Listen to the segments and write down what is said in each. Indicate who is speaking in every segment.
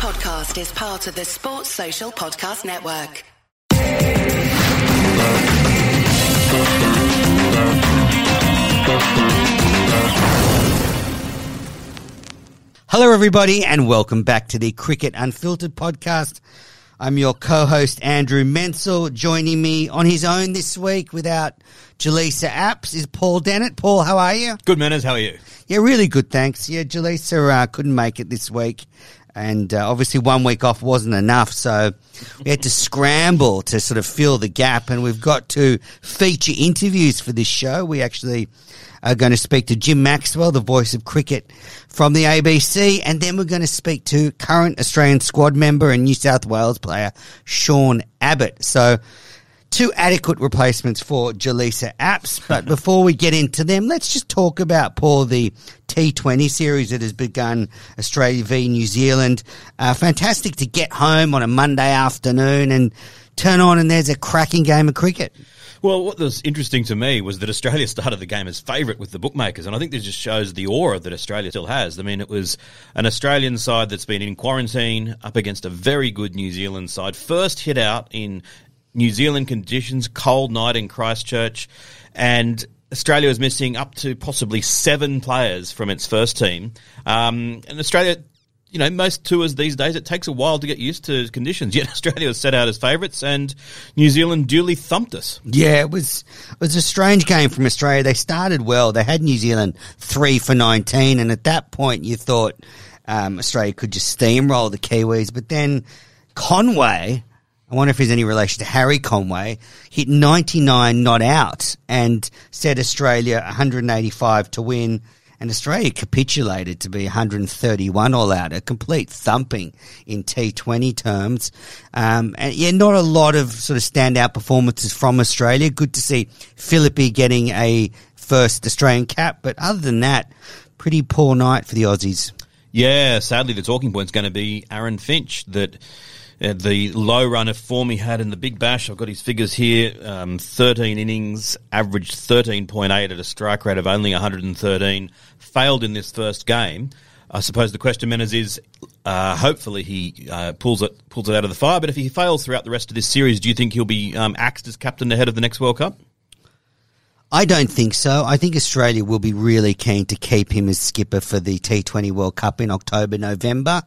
Speaker 1: podcast is part of the Sports Social Podcast Network.
Speaker 2: Hello, everybody, and welcome back to the Cricket Unfiltered podcast. I'm your co-host Andrew Menczel. Joining me on his own this week, without Jaleesa Apps, is Paul Dennett. Paul, how are you?
Speaker 3: Good Menners. How are you?
Speaker 2: Yeah, really good, thanks. Yeah, Jaleesa uh, couldn't make it this week, and uh, obviously one week off wasn't enough, so we had to scramble to sort of fill the gap. And we've got two feature interviews for this show. We actually are going to speak to Jim Maxwell, the voice of cricket from the ABC, and then we're going to speak to current Australian squad member and New South Wales player Sean Abbott. So two adequate replacements for Jaleesa Apps. But before we get into them, let's just talk about, Paul, the T20 series that has begun Australia v New Zealand. Uh, fantastic to get home on a Monday afternoon and turn on and there's a cracking game of cricket.
Speaker 3: Well, what was interesting to me was that Australia started the game as favourite with the bookmakers, and I think this just shows the aura that Australia still has. I mean, it was an Australian side that's been in quarantine up against a very good New Zealand side. First hit out in New Zealand conditions, cold night in Christchurch, and Australia was missing up to possibly seven players from its first team. Um, and Australia you know, most tours these days, it takes a while to get used to conditions. Yet Australia was set out as favourites, and New Zealand duly thumped us.
Speaker 2: Yeah, it was it was a strange game from Australia. They started well. They had New Zealand three for nineteen, and at that point, you thought um, Australia could just steamroll the Kiwis. But then Conway, I wonder if there's any relation to Harry Conway, hit ninety nine not out and set Australia one hundred and eighty five to win and Australia capitulated to be 131 all out, a complete thumping in T20 terms. Um, and yeah, not a lot of sort of standout performances from Australia. Good to see Philippe getting a first Australian cap, but other than that, pretty poor night for the Aussies.
Speaker 3: Yeah, sadly, the talking point is going to be Aaron Finch that. Uh, the low run of form he had in the Big Bash. I've got his figures here. Um, 13 innings, averaged 13.8 at a strike rate of only 113 failed in this first game. I suppose the question, Menners, is uh, hopefully he uh, pulls it pulls it out of the fire. But if he fails throughout the rest of this series, do you think he'll be um, axed as captain ahead of the next World Cup?
Speaker 2: I don't think so. I think Australia will be really keen to keep him as skipper for the T20 World Cup in October, November.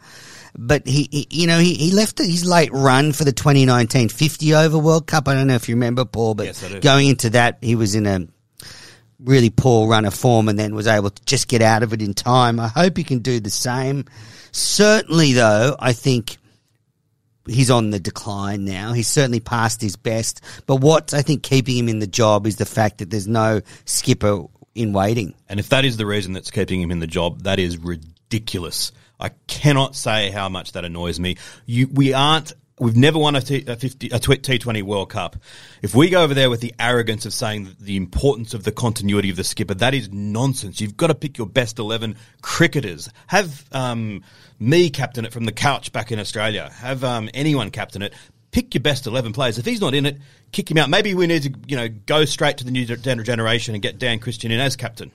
Speaker 2: But he, he you know, he, he left his late run for the 2019 50 over World Cup. I don't know if you remember, Paul, but
Speaker 3: yes,
Speaker 2: going into that, he was in a really poor run of form and then was able to just get out of it in time. I hope he can do the same. Certainly, though, I think he's on the decline now. He's certainly past his best. But what I think keeping him in the job is the fact that there's no skipper in waiting.
Speaker 3: And if that is the reason that's keeping him in the job, that is ridiculous. I cannot say how much that annoys me. You, we aren't We've never won a, T, a, 50, a T20 World Cup. If we go over there with the arrogance of saying the importance of the continuity of the skipper, that is nonsense. You've got to pick your best 11 cricketers. Have um, me captain it from the couch back in Australia. Have um, anyone captain it. Pick your best 11 players. If he's not in it, kick him out. Maybe we need to, you know, go straight to the new generation and get Dan Christian in as captain.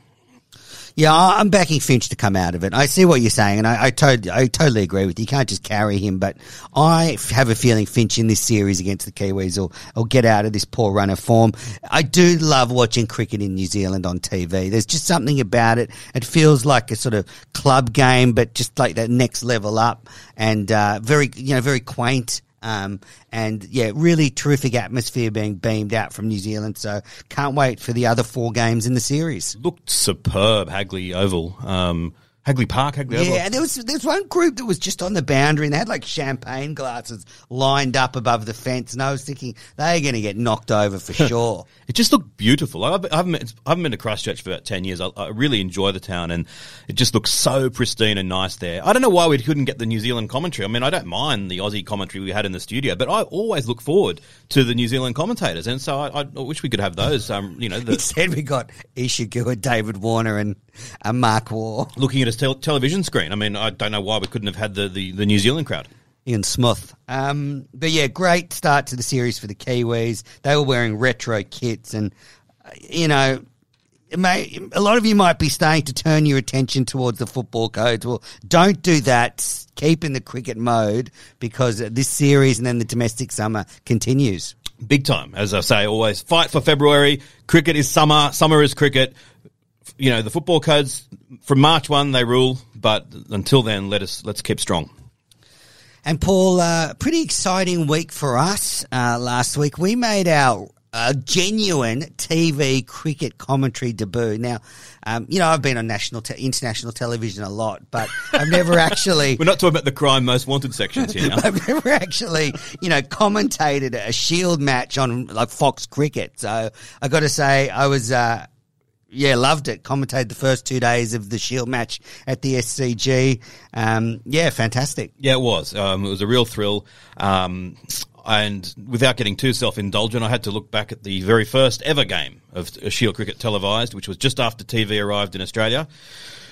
Speaker 2: Yeah, I'm backing Finch to come out of it. I see what you're saying, and I, I, totally, I totally agree with you. You can't just carry him, but I have a feeling Finch in this series against the Kiwis will, will get out of this poor run of form. I do love watching cricket in New Zealand on TV. There's just something about it. It feels like a sort of club game, but just like that next level up, and uh, very, you know, very quaint. Um, and yeah, really terrific atmosphere being beamed out from New Zealand. So can't wait for the other four games in the series.
Speaker 3: Looked superb, Hagley Oval. Um, Hagley Park, Hagley
Speaker 2: Yeah, and there was there's one group that was just on the boundary and they had like champagne glasses lined up above the fence, and I was thinking they're going to get knocked over for sure.
Speaker 3: it just looked beautiful. I haven't, been, I haven't been to Christchurch for about ten years. I, I, really enjoy the town, and it just looks so pristine and nice there. I don't know why we couldn't get the New Zealand commentary. I mean, I don't mind the Aussie commentary we had in the studio, but I always look forward to the New Zealand commentators, and so I, I wish we could have those. Um, you know, the,
Speaker 2: instead we got Isa Guha, David Warner, and uh, Mark Waugh
Speaker 3: looking at a tel- television screen. I mean, I don't know why we couldn't have had the, the, the New Zealand crowd.
Speaker 2: Ian Smith. Um, but yeah, great start to the series for the Kiwis. They were wearing retro kits, and uh, you know, may, a lot of you might be starting to turn your attention towards the football codes. Well, don't do that. Keep in the cricket mode because this series and then the domestic summer continues.
Speaker 3: Big time, as I say always. Fight for February. Cricket is summer. Summer is cricket. You know the football codes from March one they rule, but until then, let us let's keep strong.
Speaker 2: And Paul, uh, pretty exciting week for us uh, last week. We made our a genuine TV cricket commentary debut. Now, um, you know, I've been on national, te- international television a lot, but I've never actually.
Speaker 3: We're not talking about the crime most wanted sections here.
Speaker 2: I've never actually, you know, commentated a Shield match on like Fox Cricket. So I got to say, I was. Uh, yeah, loved it. Commentated the first two days of the Shield match at the SCG. Um, yeah, fantastic.
Speaker 3: Yeah, it was. Um, it was a real thrill. Um, and without getting too self-indulgent, I had to look back at the very first ever game of Shield cricket televised, which was just after TV arrived in Australia.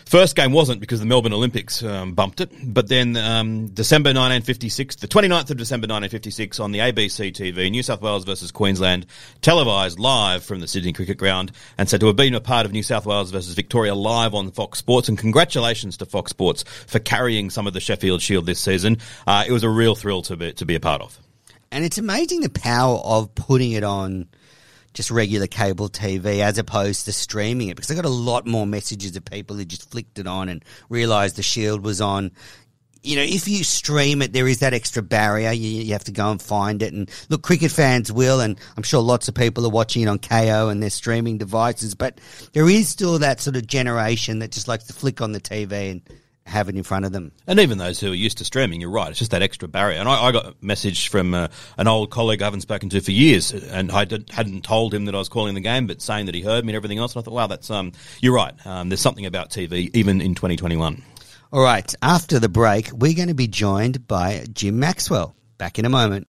Speaker 3: First game wasn't because the Melbourne Olympics um, bumped it, but then um, December 1956, the 29th of December 1956 on the ABC TV, New South Wales versus Queensland, televised live from the Sydney Cricket Ground, and so to have been a part of New South Wales versus Victoria live on Fox Sports, and congratulations to Fox Sports for carrying some of the Sheffield Shield this season. Uh, it was a real thrill to be, to be a part of.
Speaker 2: And it's amazing the power of putting it on just regular cable TV as opposed to streaming it because I got a lot more messages of people who just flicked it on and realized the Shield was on. You know, if you stream it, there is that extra barrier. You, you, have to go and find it. And look, cricket fans will, and I'm sure lots of people are watching it on Kayo and their streaming devices, but there is still that sort of generation that just likes to flick on the TV and have it in front of them.
Speaker 3: And even those who are used to streaming, you're right. It's just that extra barrier. And I, I got a message from uh, an old colleague I haven't spoken to for years, and I did, hadn't told him that I was calling the game, but saying that he heard me and everything else. And I thought, wow, that's um, you're right. Um, there's something about TV even in 2021.
Speaker 2: All right. After the break, we're going to be joined by Jim Maxwell. Back in a moment.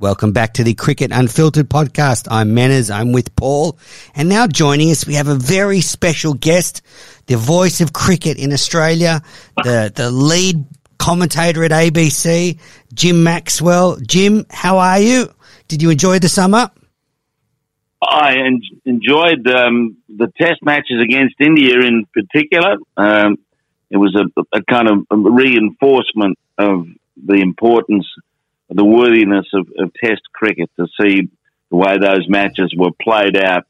Speaker 2: Welcome back to the Cricket Unfiltered podcast. I'm Menners. I'm with Paul. And now joining us, we have a very special guest, the voice of cricket in Australia, the, the lead commentator at ABC, Jim Maxwell. Jim, how are you? Did you enjoy the summer?
Speaker 4: I en- enjoyed um, the test matches against India in particular. Um, it was a, a kind of a reinforcement of the importance the worthiness of, of Test cricket to see the way those matches were played out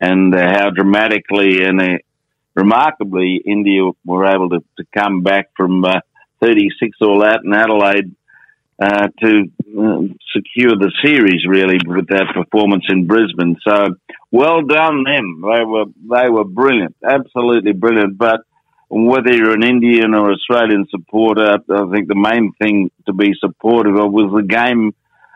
Speaker 4: and uh, how dramatically and uh, remarkably India were able to, to come back from uh, 36 all out in Adelaide uh, to uh, secure the series really with that performance in Brisbane. So well done them. They were they were brilliant, absolutely brilliant. But whether you're an Indian or Australian supporter, I think the main thing to be supportive of was the game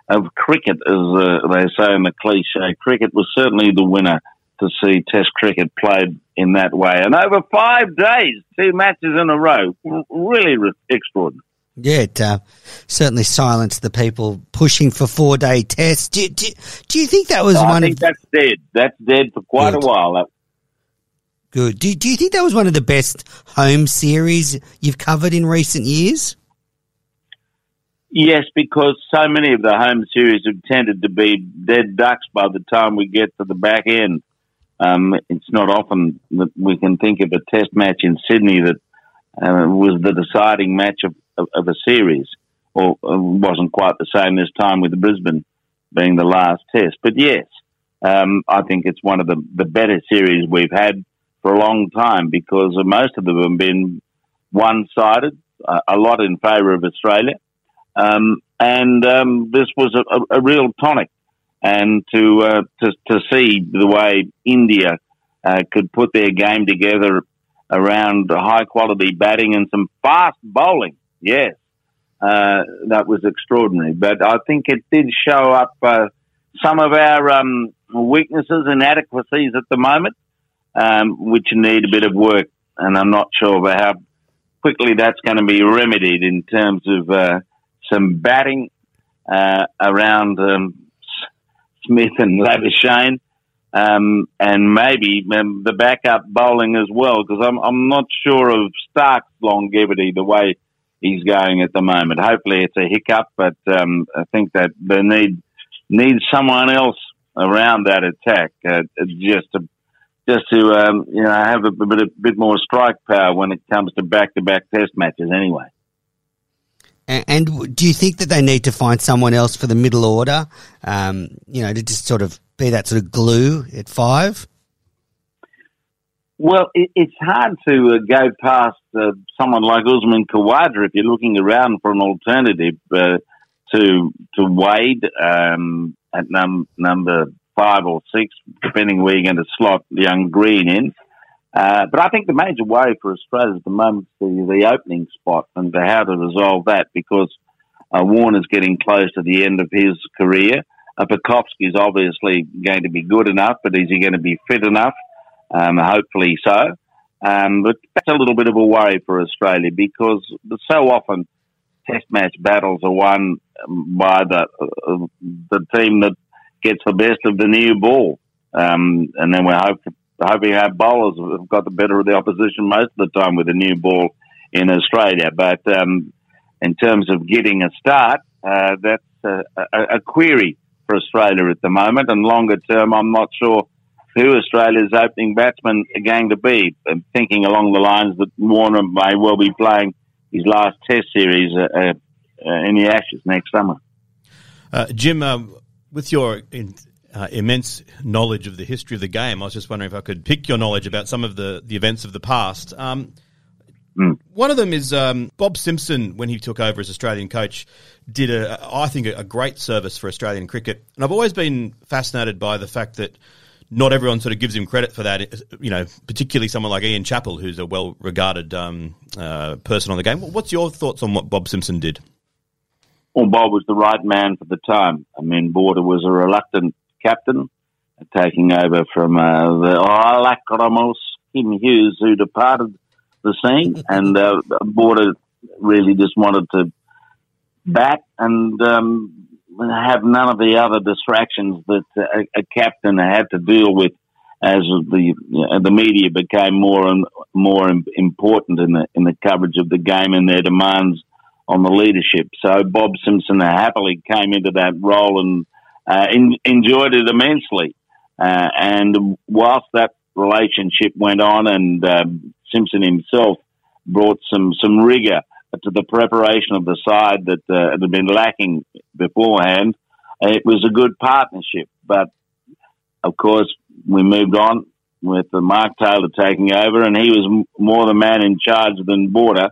Speaker 4: of cricket, as uh, they say in the cliche. Cricket was certainly the winner to see Test cricket played in that way. And over five days, two matches in a row, really extraordinary.
Speaker 2: Yeah, it uh, certainly silenced the people pushing for four day tests. Do, do, do, you think that was
Speaker 4: I
Speaker 2: one
Speaker 4: think
Speaker 2: of
Speaker 4: that's dead. That's dead for quite
Speaker 2: Good.
Speaker 4: a while. That
Speaker 2: Good. Do, do you think that was one of the best home series you've covered in recent years?
Speaker 4: Yes, because so many of the home series have tended to be dead ducks by the time we get to the back end. Um, it's not often that we can think of a test match in Sydney that uh, was the deciding match of, of, of a series, or uh, wasn't quite the same this time with Brisbane being the last test. But yes, um, I think it's one of the, the better series we've had for a long time because most of them have been one sided, a lot in favour of Australia. Um, and um, this was a, a, real tonic. And to, uh, to, to see the way India uh, could put their game together around high quality batting and some fast bowling, yes, uh, that was extraordinary. But I think it did show up uh, some of our um, weaknesses and inadequacies at the moment um, which need a bit of work, and I'm not sure about how quickly that's going to be remedied in terms of uh, some batting uh, around um, Smith and Labuschagne, um, and maybe um, the backup bowling as well, because I'm, I'm not sure of Stark's longevity the way he's going at the moment. Hopefully it's a hiccup, but um, I think that they need needs someone else around that attack uh, just to just to um, you know have a, bit, a bit more strike power when it comes to back to back Test matches. Anyway.
Speaker 2: And do you think that they need to find someone else for the middle order? Um, you know, to just sort of be that sort of glue at five.
Speaker 4: Well, it, it's hard to uh, go past uh, someone like Usman Khawaja if you're looking around for an alternative uh, to to Wade um, at num- number five or six, depending where you're going to slot young Green in. Uh, but I think the major worry for Australia at the moment is the, the opening spot and how to resolve that because uh, Warner's getting close to the end of his career. Uh, obviously going to be good enough, but is he going to be fit enough? Um, hopefully so. Um, but that's a little bit of a worry for Australia because so often Test match battles are won by the uh, the team that gets the best of the new ball, um, and then we hope hoping our bowlers have got the better of the opposition most of the time with the new ball in Australia. But um, in terms of getting a start, uh, that's a, a, a, query for Australia at the moment. And longer term, I'm not sure who Australia's opening batsmen are going to be. I'm thinking along the lines that Warner may well be playing his last Test series uh, uh, in the Ashes next summer.
Speaker 3: Uh, Jim, um, with your in, uh, immense knowledge of the history of the game. I was just wondering if I could pick your knowledge about some of the, the events of the past. Um, mm. One of them is um, Bob Simpson, when he took over as Australian coach, did, a, I think, a great service for Australian cricket. And I've always been fascinated by the fact that not everyone sort of gives him credit for that. You know, particularly someone like Ian Chappell, who's a well-regarded um, uh, person on the game. What's your thoughts on what Bob Simpson did?
Speaker 4: Well, Bob was the right man for the time. I mean, Border was a reluctant captain, taking over from uh, the Alacromos Kim Hughes, who departed the scene, and uh, Border really just wanted to bat and um, have none of the other distractions that a, a captain had to deal with as the you know, the media became more and more important in the in the coverage of the game and their demands on the leadership. So Bob Simpson happily came into that role and uh, in, enjoyed it immensely. Uh, and whilst that relationship went on, and um, Simpson himself brought some some rigor to the preparation of the side that uh, had been lacking beforehand, it was a good partnership. But of course, we moved on with Mark Taylor taking over, and he was more the man in charge than Border,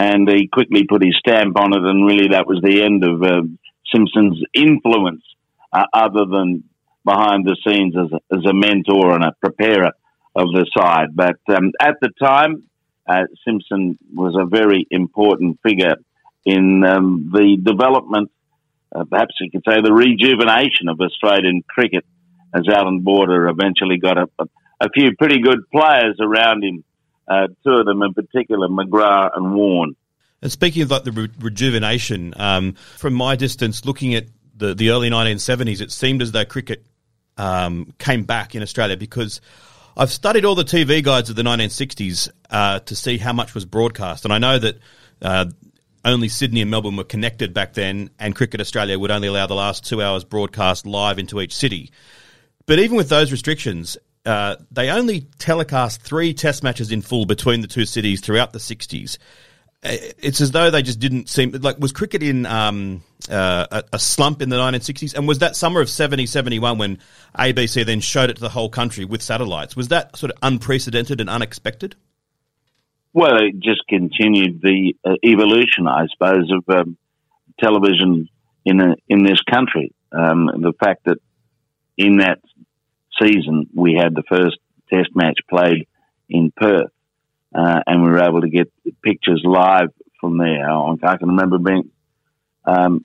Speaker 4: and he quickly put his stamp on it, and really that was the end of uh, Simpson's influence uh, other than behind the scenes as a, as a mentor and a preparer of the side. But um, at the time, uh, Simpson was a very important figure in um, the development, uh, perhaps you could say the rejuvenation of Australian cricket, as Alan Border eventually got a, a, a few pretty good players around him, uh, two of them in particular, McGrath and Warne.
Speaker 3: And speaking of like the re- rejuvenation, um, from my distance, looking at the, the early 1970s, it seemed as though cricket um, came back in Australia because I've studied all the TV guides of the 1960s uh, to see how much was broadcast. And I know that uh, only Sydney and Melbourne were connected back then, and Cricket Australia would only allow the last two hours broadcast live into each city. But even with those restrictions, uh, they only telecast three test matches in full between the two cities throughout the 60s. Uh, it's as though they just didn't seem like was cricket in um, uh, a, a, slump in the 1960s, and was that summer of 70 71 when ABC then showed it to the whole country with satellites? Was that sort of unprecedented and unexpected?
Speaker 4: Well, it just continued the uh, evolution, I suppose, of um, television in a, in this country. Um, the fact that in that season we had the first Test match played in Perth uh, and we were able to get pictures live from there. I can remember being um,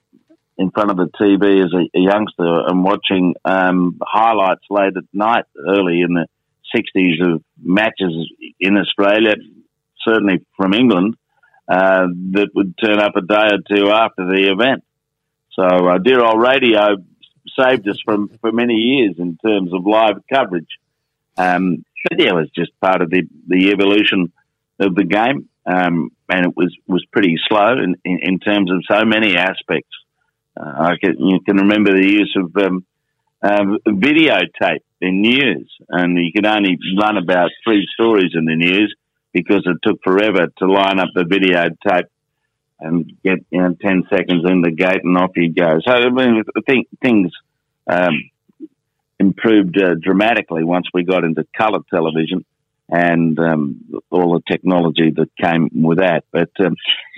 Speaker 4: in front of the TV as a, a youngster and watching um, highlights late at night, early in the 60s, of matches in Australia, certainly from England, uh, that would turn up a day or two after the event. So, uh, dear old radio saved us from for many years in terms of live coverage. Um, but yeah, it was just part of the, the evolution of the game. Um, and it was, was pretty slow in, in, in, terms of so many aspects Uh, I can, you can remember the use of um, videotape in news, and you could only run about three stories in the news because it took forever to line up the videotape and get you know, 10 seconds in the gate and off you go. So, I mean, things um, improved uh, dramatically once we got into colour television and um, all the technology that came with that. But um,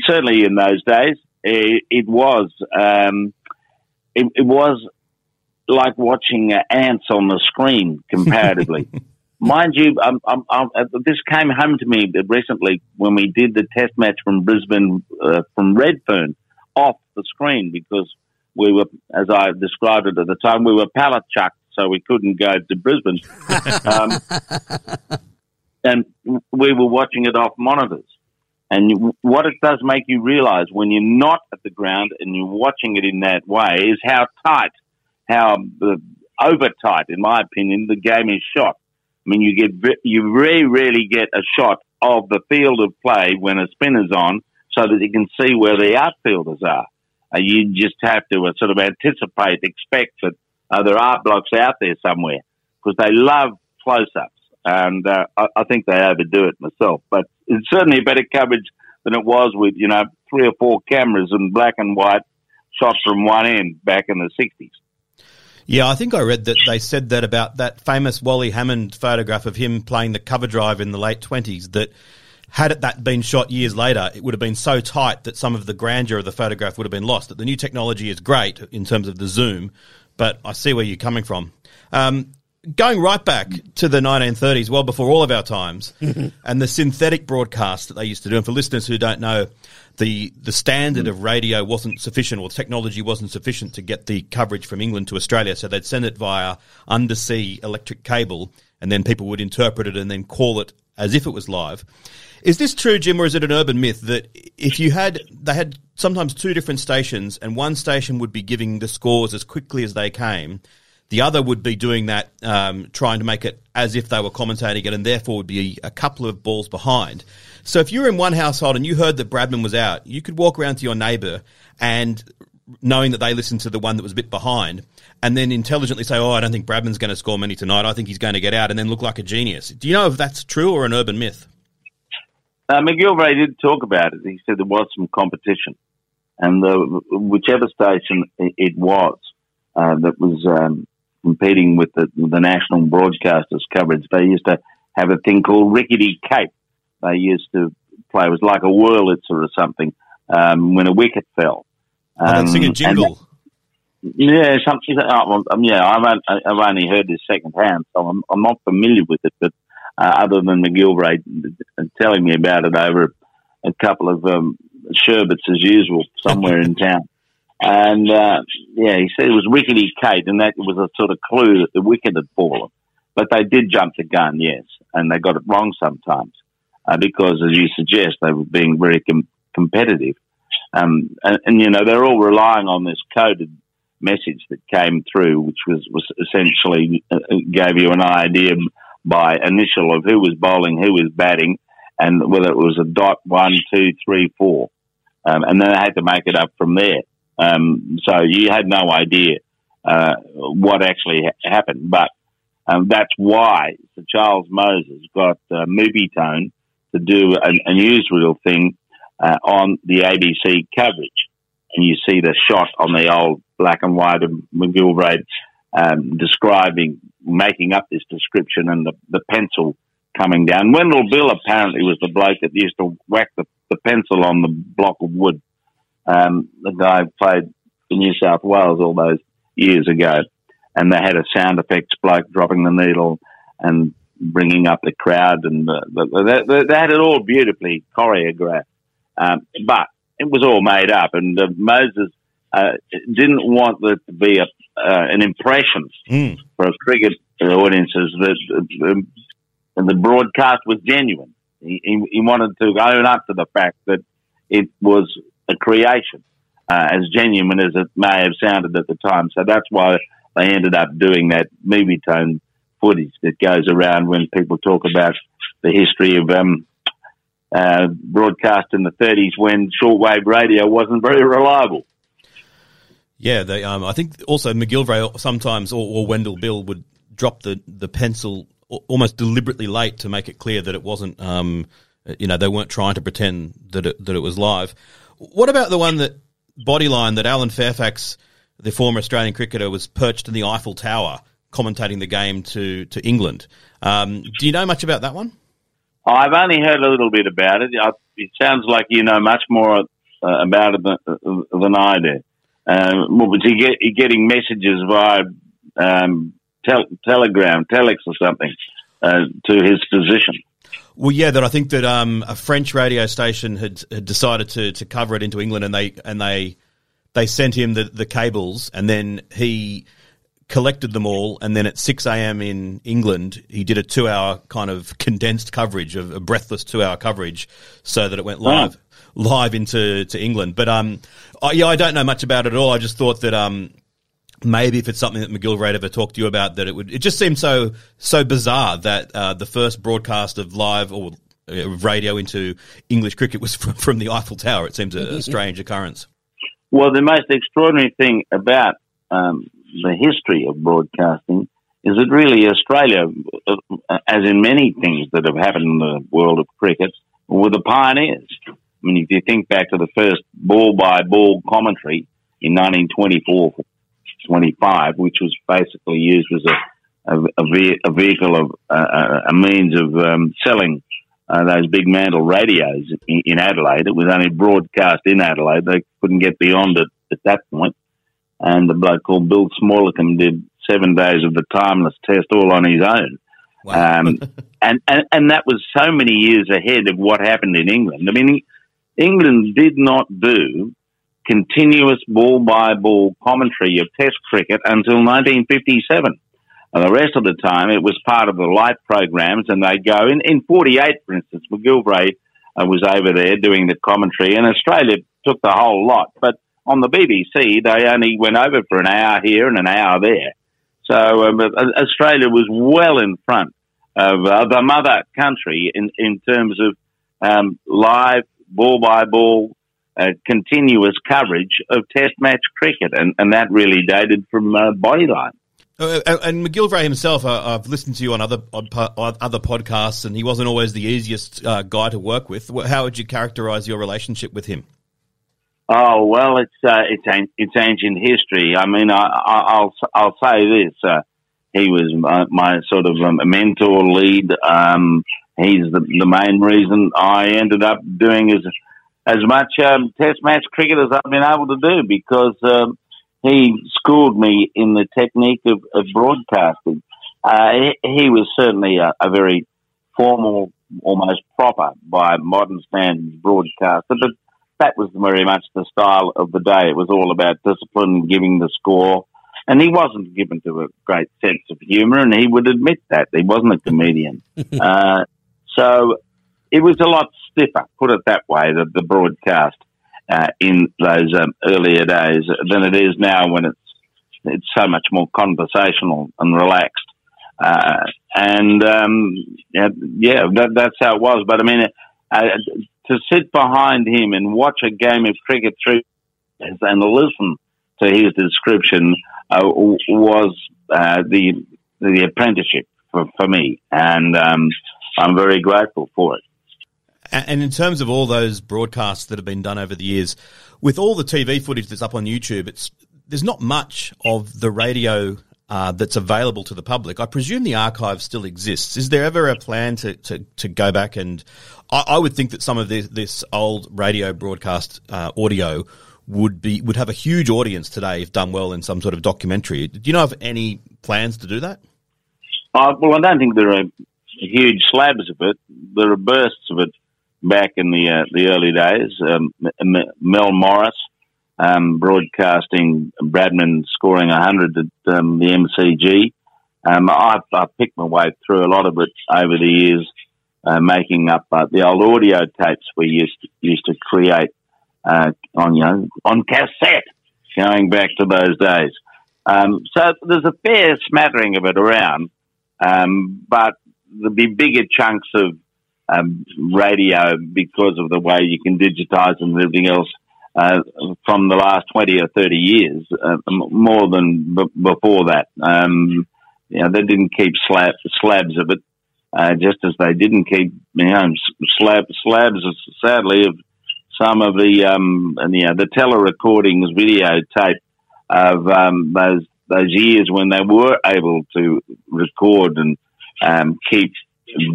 Speaker 4: certainly in those days, it, it was um, it, it, was like watching uh, ants on the screen comparatively. Mind you, um, um, um, uh, this came home to me recently when we did the test match from Brisbane uh, from Redfern off the screen because we were, as I described it at the time, we were pallet chucked, so we couldn't go to Brisbane. um, and we were watching it off monitors. And what it does make you realize when you're not at the ground and you're watching it in that way is how tight, how uh, over tight, in my opinion, the game is shot. I mean, you get you very rarely get a shot of the field of play when a spinner's on, so that you can see where the outfielders are. Uh, you just have to uh, sort of anticipate, expect that uh, there are blocks out there somewhere because they love close-ups and uh, I, I, think they overdo it myself. But it's certainly better coverage than it was with you know three or four cameras and black and white shots from one end back in the sixties.
Speaker 3: Yeah, I think I read that they said that about that famous Wally Hammond photograph of him playing the cover drive in the late twenties that had it that been shot years later, it would have been so tight that some of the grandeur of the photograph would have been lost. That the new technology is great in terms of the zoom, but I see where you're coming from. Um, going right back to the 1930s, well before all of our times, and the synthetic broadcast that they used to do. And for listeners who don't know, the the standard of radio wasn't sufficient, or technology wasn't sufficient to get the coverage from England to Australia. So they'd send it via undersea electric cable, and then people would interpret it and then call it as if it was live. Is this true, Jim, or is it an urban myth that if you had they had sometimes two different stations, and one station would be giving the scores as quickly as they came? The other would be doing that, um, trying to make it as if they were commentating it, and therefore would be a couple of balls behind. So if you were in one household and you heard that Bradman was out, you could walk around to your neighbour and knowing that they listened to the one that was a bit behind, and then intelligently say, "Oh, I don't think Bradman's going to score many tonight. I think he's going to get out," and then look like a genius. Do you know if that's true or an urban myth?
Speaker 4: Uh, McGilvray did talk about it. He said there was some competition, and the, whichever station it was uh, that was um, competing with the, the national broadcasters' coverage. They used to have a thing called Rickety Kate. They used to play, it was like a Wurlitzer or something, um, when a wicket fell.
Speaker 3: Um, oh, sing a jingle.
Speaker 4: yeah, something. Oh, well, um, yeah, I've, I've only heard this secondhand, so I'm, I'm not familiar with it. But uh, other than McGilvray telling me about it over a couple of um, sherbets as usual somewhere in town. And uh, yeah, he said it was Rickety Kate, and that was a sort of clue that the wicket had fallen. But they did jump the gun, yes, and they got it wrong sometimes uh, because, as you suggest, they were being very com- competitive. Um, and, and, you know they're all relying on this coded message that came through, which was was essentially uh, gave you an idea by initial of who was bowling, who was batting, and whether it was a dot one, two, three, four, um, and then they had to make it up from there. Um, so you had no idea uh, what actually ha- happened. But um, that's why Sir Charles Moses got uh, Movietone to do a, a newsreel thing uh, on the ABC coverage. And you see the shot on the old black and white of McGilvray um, describing, making up this description and the, the pencil coming down. Wendell Bill apparently was the bloke that used to whack the, the pencil on the block of wood um, the guy played in New South Wales all those years ago, and they had a sound effects bloke dropping the needle and bringing up the crowd, and the, the, they, they, had it all beautifully choreographed. Um, but it was all made up, and uh, Moses uh, didn't want there to be a, uh, an impression mm. for cricket audiences that uh, the broadcast was genuine. He, he, he wanted to own up to the fact that it was a creation, uh, as genuine as it may have sounded at the time. So that's why they ended up doing that Movietone footage that goes around when people talk about the history of um, uh, broadcast in the 30s when shortwave radio wasn't very reliable.
Speaker 3: Yeah, they. Um, I think also McGilvray sometimes or, or Wendell Bill would drop the the pencil almost deliberately late to make it clear that it wasn't. Um, you know, they weren't trying to pretend that it, that it was live. What about the one that bodyline that Alan Fairfax, the former Australian cricketer, was perched in the Eiffel Tower commentating the game to to England? Um, do you know much about that one?
Speaker 4: I've only heard a little bit about it. It sounds like you know much more uh, about it than, uh, than I do. Um, well, was he, get, he getting messages via um, tel- telegram, telex, or something uh, to his position.
Speaker 3: Well, yeah, that I think that um, a French radio station had, had decided to, to cover it into England, and they and they they sent him the, the cables, and then he collected them all, and then at six a.m. in England, he did a two-hour kind of condensed coverage of a breathless two-hour coverage, so that it went live oh. live into to England. But um, I, yeah, I don't know much about it at all. I just thought that um, maybe if it's something that McGilvray ever talked to you about, that it would. It just seemed so so bizarre that uh, the first broadcast of live or uh, radio into English cricket was from, from the Eiffel Tower. It seems a, a, strange occurrence.
Speaker 4: Well, the most extraordinary thing about um, the history of broadcasting is that really Australia, uh, as in many things that have happened in the world of cricket, were the pioneers. I mean, if you think back to the first ball by ball commentary in 1924 25, which was basically used as a, a, a, vehicle of uh, a means of um, selling uh, those big mantle radios in, in, Adelaide. It was only broadcast in Adelaide. They couldn't get beyond it at that point. And the bloke called Bill Smallacombe did seven days of the timeless test all on his own. Wow. Um, and, and, and that was so many years ahead of what happened in England. I mean, England did not do continuous ball by ball commentary of Test cricket until 1957. And the rest of the time, it was part of the light programs, and they'd go in in 48, for instance. McGilvray uh, was over there doing the commentary, and Australia took the whole lot. But on the BBC, they only went over for an hour here and an hour there. So um, Australia was well in front of uh, the mother country in, in terms of um, live ball by ball uh, continuous coverage of Test match cricket, and, and that really dated from uh, Bodyline.
Speaker 3: Uh, uh and McGilvray himself, uh, I've listened to you on other on other podcasts, and he wasn't always the easiest uh, guy to work with. How would you characterise your relationship with him?
Speaker 4: Oh well, it's it's it's ancient history. I mean, I, will I'll say this: he was my, my, sort of um, mentor, lead. Um, he's the, the main reason I ended up doing as as much um, Test match cricket as I've been able to do because um, he schooled me in the technique of, of broadcasting. Uh, he, he, was certainly a, a, very formal, almost proper by modern standards broadcaster, but that was very much the style of the day. It was all about discipline, giving the score. And he wasn't given to a great sense of humour, and he would admit that. He wasn't a comedian. uh, so it was a lot stiffer, put it that way, the, the broadcast uh, in those um, earlier days than it is now when it's it's so much more conversational and relaxed. Uh, and um, yeah, that, that's how it was. But I mean, uh, to sit behind him and watch a game of cricket through and listen to his description uh, was uh, the the apprenticeship for, for me, and um, I'm very grateful for it.
Speaker 3: And in terms of all those broadcasts that have been done over the years, with all the TV footage that's up on YouTube, it's there's not much of the radio uh, that's available to the public. I presume the archive still exists. Is there ever a plan to, to, to go back and I, I, would think that some of this, this old radio broadcast uh, audio would be would have a huge audience today if done well in some sort of documentary. Do you know of any plans to do that?
Speaker 4: Uh, well, I don't think there are huge slabs of it. There are bursts of it back in the uh, the early days. Um, Mel Morris um, broadcasting Bradman scoring 100 at um, the MCG. Um, I've, I've, picked my way through a lot of it over the years, uh, making up uh, the old audio tapes we used to, used to create uh, on you know on cassette, going back to those days. Um, so there's a fair smattering of it around, um, but there'll be bigger chunks of um, radio because of the way you can digitize and everything else uh, from the last 20 or 30 years, uh, more than b- before that. Um, you know, they didn't keep slab, slabs of it, uh, just as they didn't keep, you know, slab, slabs, sadly, of some of the, um, you know, the tele recordings, videotape of um, those those years when they were able to record and um, keep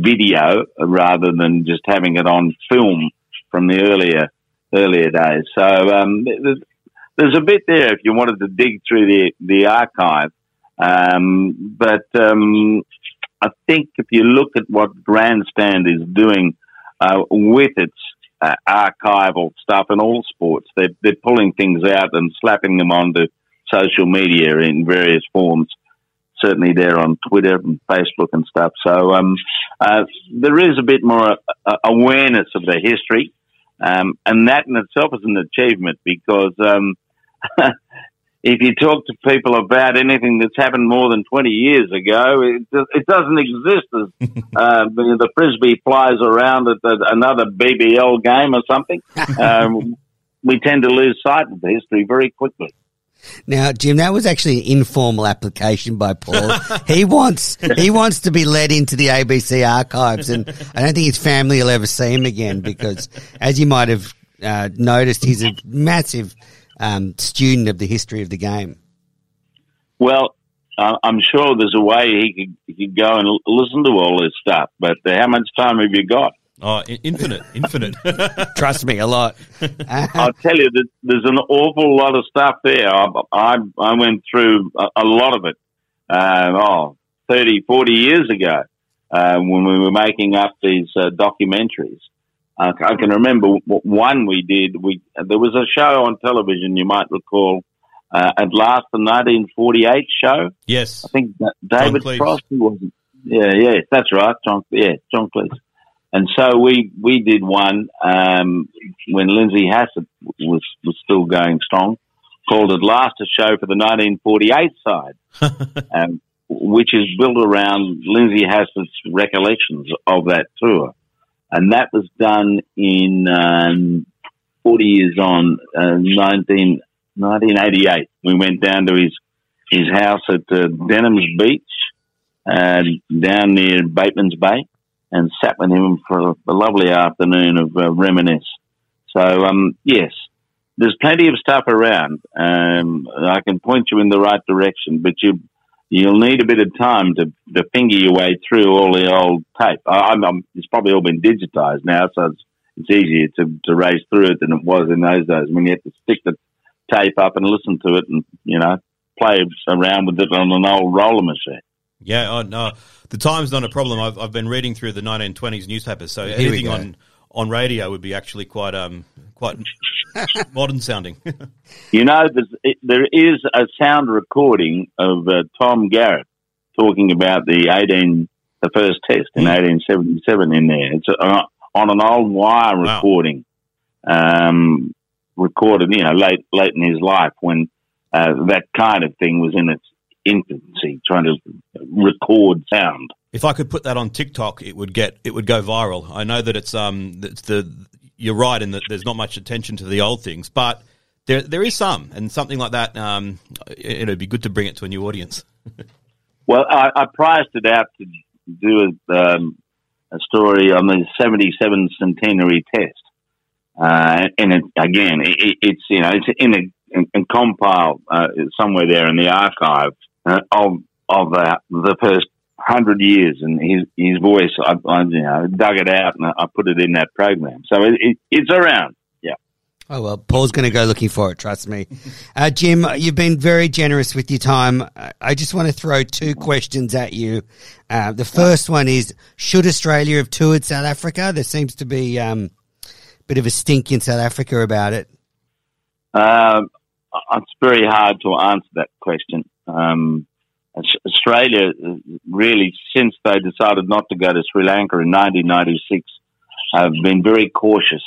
Speaker 4: video rather than just having it on film from the earlier earlier days. So um, there's, a bit there if you wanted to dig through the the archive. Um, but um, I think if you look at what Grandstand is doing uh, with its uh, archival stuff in all sports, they're, they're pulling things out and slapping them onto social media in various forms. Certainly, there on Twitter and Facebook and stuff. So um, uh, there is a bit more uh, awareness of the history, um, and that in itself is an achievement because um, if you talk to people about anything that's happened more than 20 years ago, it, it doesn't exist as uh, the frisbee flies around at the, another BBL game or something. Um, we tend to lose sight of the history very quickly.
Speaker 2: Now, Jim, that was actually an informal application by Paul. he wants he wants to be led into the ABC archives, and I don't think his family will ever see him again because, as you might have uh, noticed, he's a massive um, student of the history of the game.
Speaker 4: Well, uh, I'm sure there's a way he could, he could go and l- listen to all this stuff, but uh, how much time have you got?
Speaker 3: Oh, infinite, infinite.
Speaker 2: Trust me, a lot.
Speaker 4: I'll tell you, that there's an awful lot of stuff there. I, I, I went through a, a, lot of it, uh, oh, 30, 40 years ago uh, when we were making up these uh, documentaries. I can remember one we did. We There was a show on television, you might recall, uh, at last, the 1948 show.
Speaker 3: Yes.
Speaker 4: I think David Crosby wasn't. Yeah, yeah, that's right. John, yeah, John Cleese. And so we, we did one um, when Lindsay Hassett was, was still going strong, called At Last a Show for the 1948 side, um, which is built around Lindsay Hassett's recollections of that tour. And that was done in um, 40 years on, uh, 19, 1988. We went down to his, his house at uh, Denham's Beach, uh, down near Bateman's Bay and sat with him for a, lovely afternoon of uh, reminisce. So, um, yes, there's plenty of stuff around. Um, I can point you in the right direction, but you you'll need a bit of time to, to finger your way through all the old tape. I, I'm, it's probably all been digitized now, so it's, it's easier to, to race through it than it was in those days when you had to stick the tape up and listen to it and, you know, play around with it on an old roller machine.
Speaker 3: Yeah, oh, no, the time's not a problem. I've, I've been reading through the 1920s newspapers, so anything on, on radio would be actually quite um quite modern sounding.
Speaker 4: you know, it, there is a sound recording of uh, Tom Garrett talking about the 18 the first test in 1877 hmm. in there. It's uh, on an old wire wow. recording, um, recorded you know late late in his life when uh, that kind of thing was in its infancy, trying to record sound.
Speaker 3: If I could put that on TikTok, it would get it would go viral. I know that it's um it's the you're right in that there's not much attention to the old things, but there there is some, and something like that. Um, it'd be good to bring it to a new audience.
Speaker 4: well, I, I priced it out to do a, um, a story on the 77 centenary test, uh, and it, again, it, it's you know it's in a and, compile uh, somewhere there in the archive uh, of of the the first hundred years, and his his voice. I, I, you know dug it out and I put it in that program. So it, it, it's around. Yeah.
Speaker 2: Oh well, Paul's going to go looking for it. Trust me, uh, Jim. You've been very generous with your time. I just want to throw two questions at you. Uh, the first one is: Should Australia have toured South Africa? There seems to be um, a bit of a stink in South Africa about it.
Speaker 4: Um, it's very hard to answer that question. Um, Australia, really, since they decided not to go to Sri Lanka in 1996, have been very cautious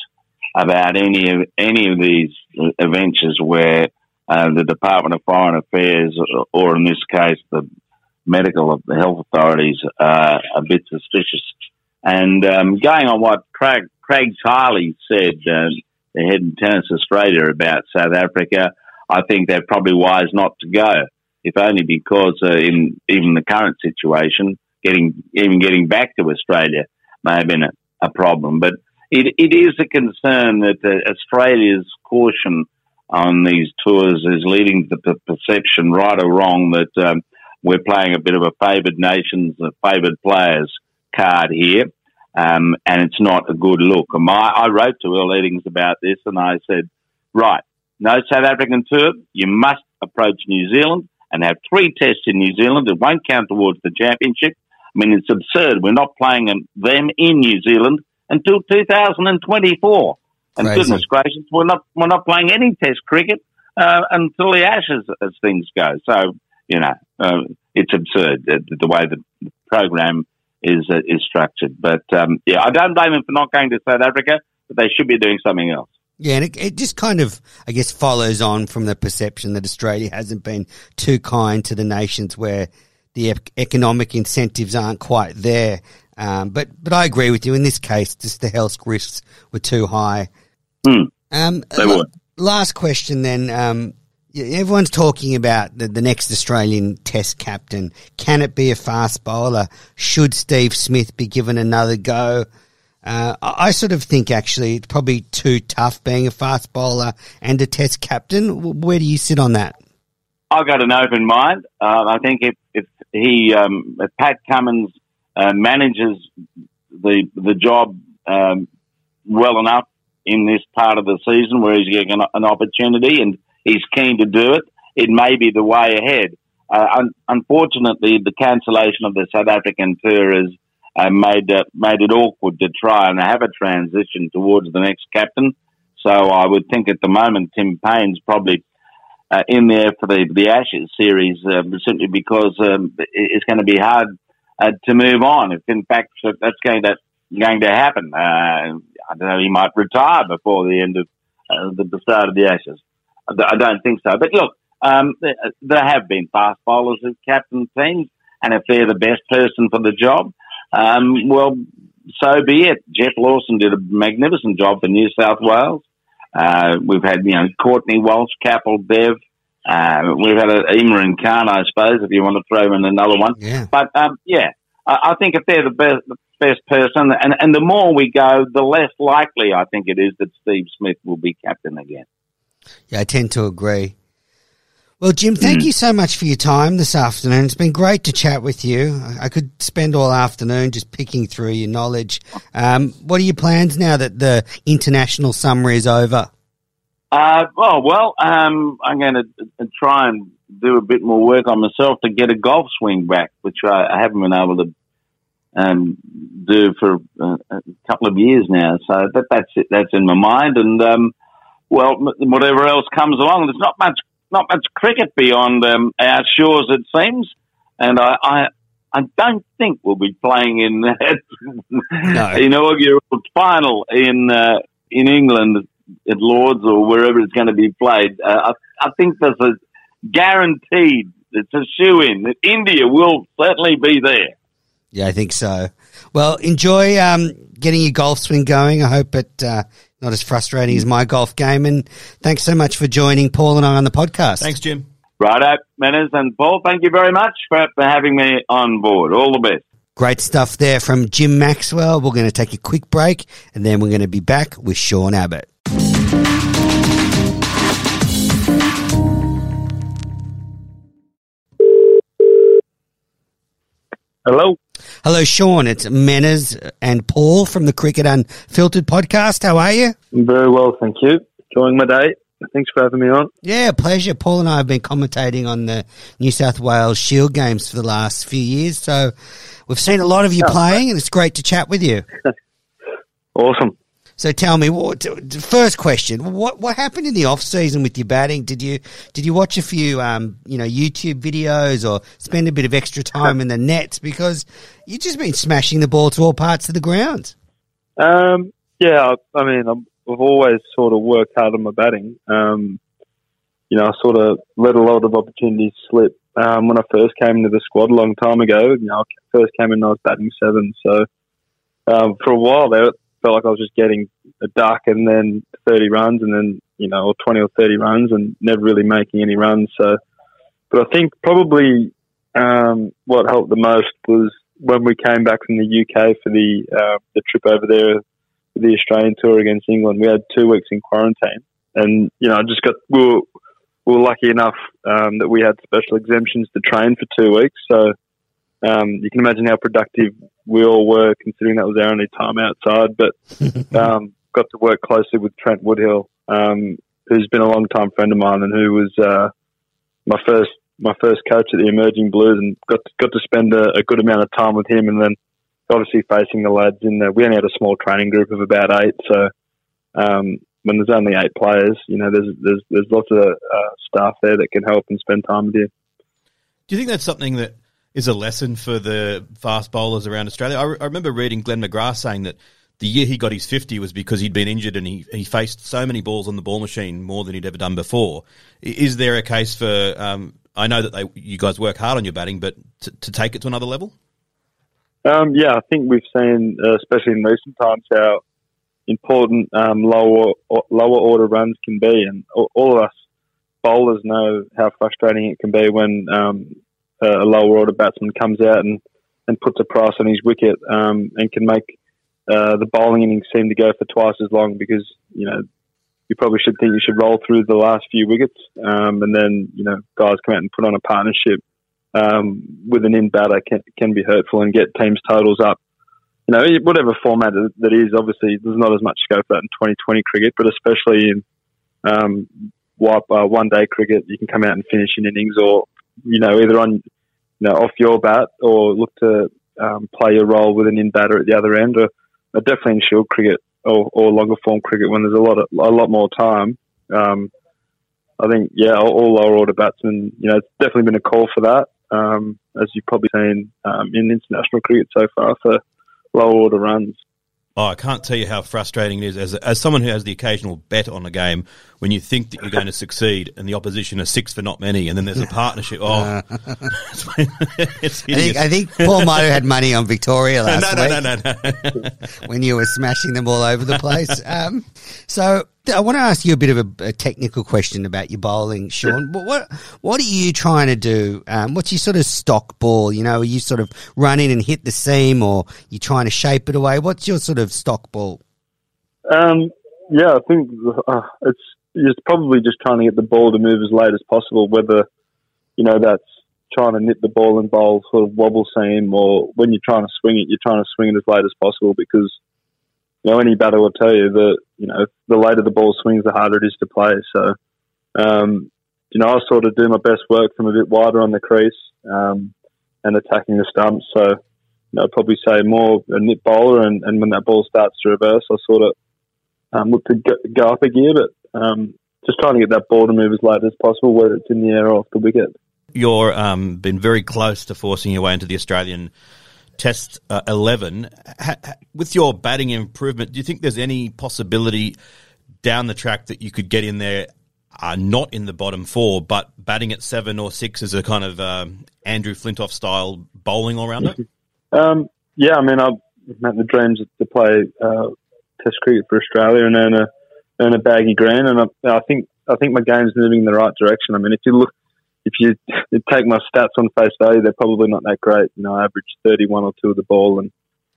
Speaker 4: about any of any of these adventures where uh, the Department of Foreign Affairs, or in this case, the medical the health authorities, are a bit suspicious. And um, going on what Craig, Craig Tiley said, uh, they're heading tennis Australia about South Africa. I think they're probably wise not to go, if only because uh, in even the current situation, getting even getting back to Australia may have been a, a problem. But it, it is a concern that uh, Australia's caution on these tours is leading to the perception, right or wrong, that um, we're playing a bit of a favoured nations, a favoured players card here, um, and it's not a good look. My, I wrote to Earl Eddings about this, and I said, right, no South African tour. You must approach New Zealand and have three tests in New Zealand. It won't count towards the championship. I mean, it's absurd. We're not playing them in New Zealand until 2024. And
Speaker 2: Crazy.
Speaker 4: goodness gracious, we're not we're not playing any Test cricket uh, until the Ashes as things go. So you know, uh, it's absurd the, the way the program is uh, is structured. But um, yeah, I don't blame them for not going to South Africa, but they should be doing something else.
Speaker 2: Yeah, and it, it just kind of, I guess, follows on from the perception that Australia hasn't been too kind to the nations where the ec- economic incentives aren't quite there. Um, but but I agree with you in this case. Just the health risks were too high.
Speaker 4: Hmm.
Speaker 2: Um,
Speaker 4: They were.
Speaker 2: Last question then. Um, everyone's talking about the, the next Australian Test captain. Can it be a fast bowler? Should Steve Smith be given another go? Uh, I sort of think actually it's probably too tough being a fast bowler and a Test captain. Where do you sit on that?
Speaker 4: I've got an open mind. Uh, I think if, if he, um, if Pat Cummins uh, manages the the job um, well enough in this part of the season where he's getting an, an opportunity and he's keen to do it, it may be the way ahead. Uh, un- unfortunately, the cancellation of the South African tour has uh, made uh, made it awkward to try and have a transition towards the next captain. So I would think at the moment Tim Paine's probably uh, in there for the the Ashes series um, simply because um, it's going to be hard uh, to move on. If in fact that's going to going to happen, uh, I don't know. He might retire before the end of uh, the, start of the Ashes. I don't think so. But look, um, there, have been fast bowlers as captain teams, and if they're the best person for the job, um, well, so be it. Geoff Lawson did a magnificent job for New South Wales. Uh, we've had, you know, Courtney Walsh, Kapil Dev. Uh, we've had a, Imran Khan, I suppose, if you want to throw in another one.
Speaker 2: Yeah.
Speaker 4: But um, yeah, I, I think if they're the best, the best person, and, and the more we go, the less likely I think it is that Steve Smith will be captain again.
Speaker 2: Yeah, I tend to agree. Well, Jim, thank
Speaker 4: Hmm.
Speaker 2: you so much for your time this afternoon. It's been great to chat with you. I could spend all afternoon just picking through your knowledge. Um, what are your plans now that the international summer is over?
Speaker 4: Uh, oh, well, um, I'm going to try and do a bit more work on myself to get a golf swing back, which I, I haven't been able to um, do for uh, a couple of years now. So that, that's it. That's in my mind. And um, well, m- whatever else comes along, there's not much not much cricket beyond um, our shores, it seems. And I, I I don't think we'll be playing in that
Speaker 2: No.
Speaker 4: inaugural final in uh, in England at Lords or wherever it's going to be played. Uh, I, I think this is guaranteed. It's a shoe in that India will certainly be there.
Speaker 2: Yeah, I think so. Well, enjoy um, getting your golf swing going. I hope it uh, not as frustrating as my golf game. And thanks so much for joining Paul and I on the podcast.
Speaker 3: Thanks, Jim.
Speaker 4: Righto, Menners and Paul. Thank you very much for, for having me on board. All the best.
Speaker 2: Great stuff there from Jim Maxwell. We're going to take a quick break and then we're going to be back with Sean Abbott.
Speaker 5: Hello.
Speaker 2: Hello, Sean. It's Menners and Paul from the Cricket Unfiltered podcast. How are you?
Speaker 5: I'm very well, thank you. Enjoying my day. Thanks for having me on.
Speaker 2: Yeah, pleasure. Paul and I have been commentating on the New South Wales Shield games for the last few years, so we've seen a lot of you playing, and it's great to chat with you.
Speaker 5: Awesome.
Speaker 2: So tell me, what, first question: what what happened in the off season with your batting? Did you did you watch a few um, you know YouTube videos or spend a bit of extra time in the nets because you've just been smashing the ball to all parts of the ground?
Speaker 5: Um, yeah, I, I mean, I've always sort of worked hard on my batting. Um, you know, I sort of let a lot of opportunities slip. Um, when I first came into the squad a long time ago, you know, I first came in, I was batting seven. So um, for a while there, felt like I was just getting a duck and then 30 runs and then, you know, or 20 or 30 runs and never really making any runs. So, but I think probably um, what helped the most was when we came back from the UK for the uh, the trip over there, the Australian tour against England. We had two weeks in quarantine, and you know, I just got we were, we were lucky enough um, that we had special exemptions to train for two weeks. So um, you can imagine how productive we all were, considering that was our only time outside. But um, got to work closely with Trent Woodhill, um, who's been a long time friend of mine and who was uh, my first my first coach at the Emerging Blues, and got to, got to spend a, a good amount of time with him. And then obviously facing the lads in the we only had a small training group of about eight, so. Um, when there's only eight players, you know, there's there's there's lots of uh, staff there that can help and spend time with you.
Speaker 3: Do you think that's something that is a lesson for the fast bowlers around Australia. I, re- I, remember reading Glenn McGrath saying that the year he got his 50 was because he'd been injured and he, he faced so many balls on the ball machine more than he'd ever done before. Is there a case for, um, I know that they, you guys work hard on your batting, but to, to take it to another level?
Speaker 5: Um, yeah, I think we've seen, uh, especially in recent times, how important um, lower lower order runs can be, and all, all, of us bowlers know how frustrating it can be when um, a lower order batsman comes out and, and puts a price on his wicket um, and can make uh, the bowling innings seem to go for twice as long because, you know, you probably should think you should roll through the last few wickets um, and then, you know, guys come out and put on a partnership um, with an in batter can, can be hurtful and get teams' totals up. You know, whatever format that is, obviously there's not as much scope for that in 2020 cricket, but especially in um, uh, one day cricket, you can come out and finish in innings or you know, either on, you know, off your bat or look to um, play your role with an in batter at the other end, or, or definitely in shield cricket or, or, longer form cricket when there's a lot of, a lot more time. Um, I think, yeah, all, all, lower order batsmen, you know, it's definitely been a call for that, um, as you've probably seen um, in international cricket so far for lower order runs.
Speaker 3: Oh, I can't tell you how frustrating it is as, as someone who has the occasional bet on a game when you think that you're going to succeed and the opposition are six for not many and then there's a partnership. Oh,
Speaker 2: it's I, think, I think Paul Manu had money on Victoria last
Speaker 3: no, no, week. No, no, no,
Speaker 2: when you were smashing them all over the place. Um, so I want to ask you a bit of a, a technical question about your bowling, Sean. What what, what are you trying to do? Um, what's your sort of stock ball? You know, are you sort of run in and hit the seam, or you're trying to shape it away? What's your sort of stock ball?
Speaker 5: Um, yeah, I think uh, it's it's probably just trying to get the ball to move as late as possible. Whether you know that's trying to nip the ball and bowl sort of wobble seam, or when you're trying to swing it, you're trying to swing it as late as possible because you know, any batter will tell you that, you know, the later the ball swings, the harder it is to play. So, um, you know, I sort of do my best work from a bit wider on the crease um, and attacking the stumps. So, you know, I'd probably say more a nip bowler, and, and when that ball starts to reverse, I sort of um, look to go, go up a gear, but um, just trying to get that ball to move as late as possible, whether it's in the air or off the wicket.
Speaker 3: You've um, been very close to forcing your way into the Australian Test uh, 11. Ha, ha, with your batting improvement, do you think there's any possibility down the track that you could get in there, uh, not in the bottom four, but batting at seven or six as a kind of um, Andrew Flintoff style bowling all rounder?
Speaker 5: Um, yeah, I mean, I've had the dreams to play uh, Test cricket for Australia and earn a earn a baggy green, and I, I think I think my game's moving in the right direction. I mean, if you look if you take my stats on face value, they're probably not that great. You know, I average 31 or 2 of the ball and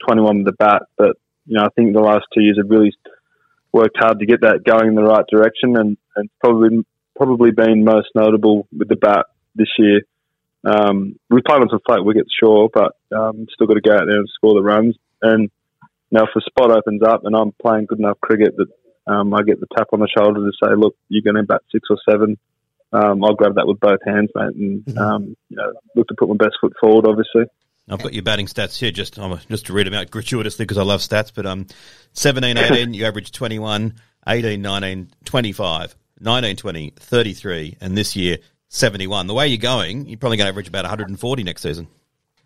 Speaker 5: 21 with the bat. But, you know, I think the last two years have really worked hard to get that going in the right direction and, and probably probably been most notable with the bat this year. Um, we played on some flat wickets, sure, but um, still got to go out there and score the runs. And now, if a spot opens up and I'm playing good enough cricket that um, I get the tap on the shoulder to say, look, you're going to bat six or seven, um, I'll grab that with both hands, mate, and mm-hmm. um, you know, look to put my best foot forward. Obviously,
Speaker 3: I've got your batting stats here, just um, just to read them out gratuitously because I love stats. But um, 17, 18, you average 21, 18, 19, 25, 19, 20, 33, and this year 71. The way you're going, you're probably going to average about 140 next season.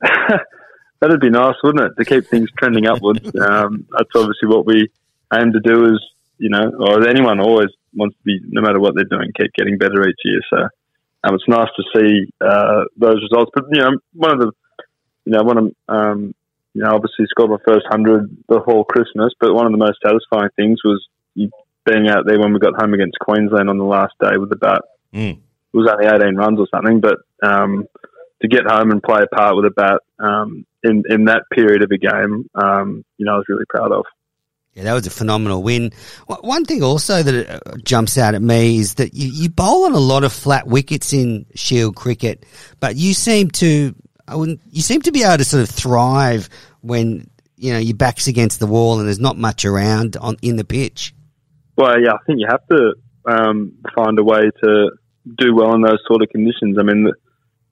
Speaker 5: That'd be nice, wouldn't it, to keep things trending upwards? um, that's obviously what we aim to do. Is you know, or anyone always wants to be, no matter what they're doing, keep getting better each year. So um, it's nice to see uh, those results. But you know, one of the, you know, one of um, you know, obviously scored my first hundred before Christmas. But one of the most satisfying things was being out there when we got home against Queensland on the last day with the bat.
Speaker 3: Mm.
Speaker 5: It was only 18 runs or something, but um, to get home and play a part with a bat um, in in that period of a game, um, you know, I was really proud of.
Speaker 2: Yeah, that was a phenomenal win. One thing also that uh, jumps out at me is that you, you bowl on a lot of flat wickets in Shield cricket, but you seem to I wouldn't, you seem to be able to sort of thrive when you know your back's against the wall and there's not much around on in the pitch.
Speaker 5: Well, yeah, I think you have to um, find a way to do well in those sort of conditions. I mean,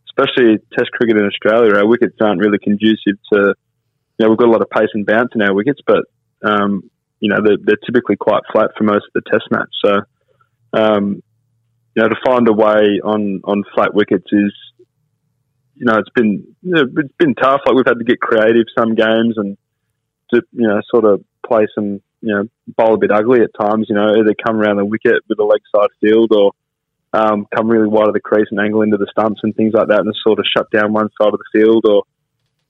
Speaker 5: especially Test cricket in Australia, our wickets aren't really conducive to. You know, we've got a lot of pace and bounce in our wickets, but um, you know they're, they're, typically quite flat for most of the Test match. So, um, you know, to find a way on on flat wickets is, you know, it's been you know, it's been tough. Like we've had to get creative some games and to you know sort of play some you know bowl a bit ugly at times. You know, either come around the wicket with a leg side field or um, come really wide of the crease and angle into the stumps and things like that, and sort of shut down one side of the field or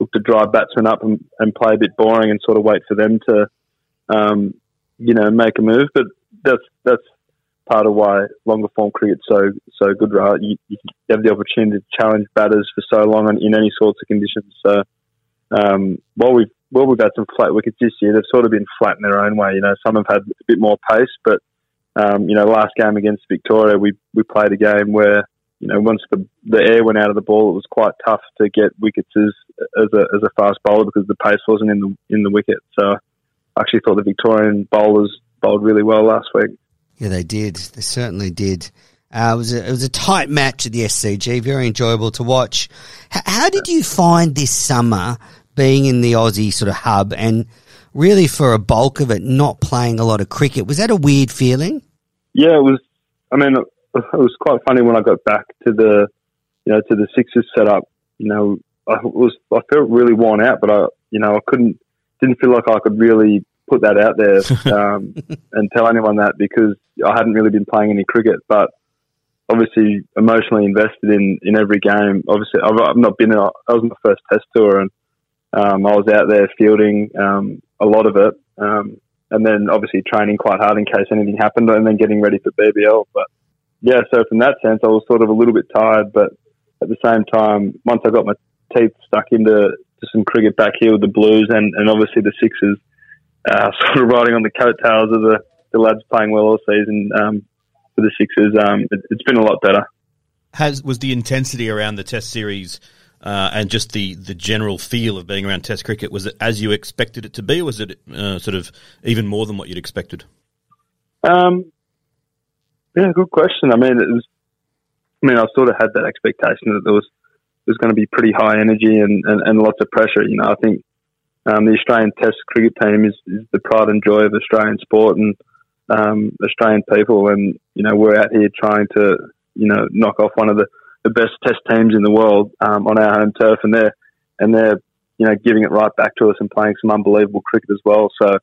Speaker 5: look to drive batsmen up and, and play a bit boring and sort of wait for them to um, you know, make a move. But that's that's part of why longer form cricket's so so good, right? You, you have the opportunity to challenge batters for so long in any sorts of conditions. So um, while we've while we've had some flat wickets this year, they've sort of been flat in their own way. You know, some have had a bit more pace, but um, you know, last game against Victoria, we we played a game where you know once the the air went out of the ball, it was quite tough to get wickets as as a as a fast bowler because the pace wasn't in the in the wicket. So I actually thought the Victorian bowlers bowled really well last week.
Speaker 2: Yeah, they did. They certainly did. Uh, it was a, it was a tight match at the SCG, very enjoyable to watch. H- how did you find this summer being in the Aussie sort of hub and really for a bulk of it not playing a lot of cricket? Was that a weird feeling?
Speaker 5: Yeah, it was. I mean, it was quite funny when I got back to the, you know, to the Sixers setup. You know, I was I felt really worn out, but I, you know, I couldn't didn't feel like I could really put that out there um, and tell anyone that because I hadn't really been playing any cricket, but obviously emotionally invested in, in every game. Obviously, I've, I've not been. That was my first test tour, and um, I was out there fielding um, a lot of it, um, and then obviously training quite hard in case anything happened, and then getting ready for BBL. But yeah, so from that sense, I was sort of a little bit tired, but at the same time, once I got my teeth stuck into some cricket back here with the Blues and, and obviously the Sixers, uh, sort of riding on the coattails of the, the lads playing well all season um, for the Sixers. Um, it, has been a lot better.
Speaker 3: Has was the intensity around the Test series uh, and just the, the general feel of being around Test cricket was it as you expected it to be, or was it uh, sort of even more than what you'd expected?
Speaker 5: Um, yeah, good question. I mean, it was. I mean, I sort of had that expectation that there was there's going to be pretty high energy and, and, and lots of pressure. You know, I think um, the Australian Test cricket team is, is, the pride and joy of Australian sport and um, Australian people, and you know we're out here trying to you know knock off one of the, the best Test teams in the world um, on our home turf, and they're and they're you know giving it right back to us and playing some unbelievable cricket as well. So,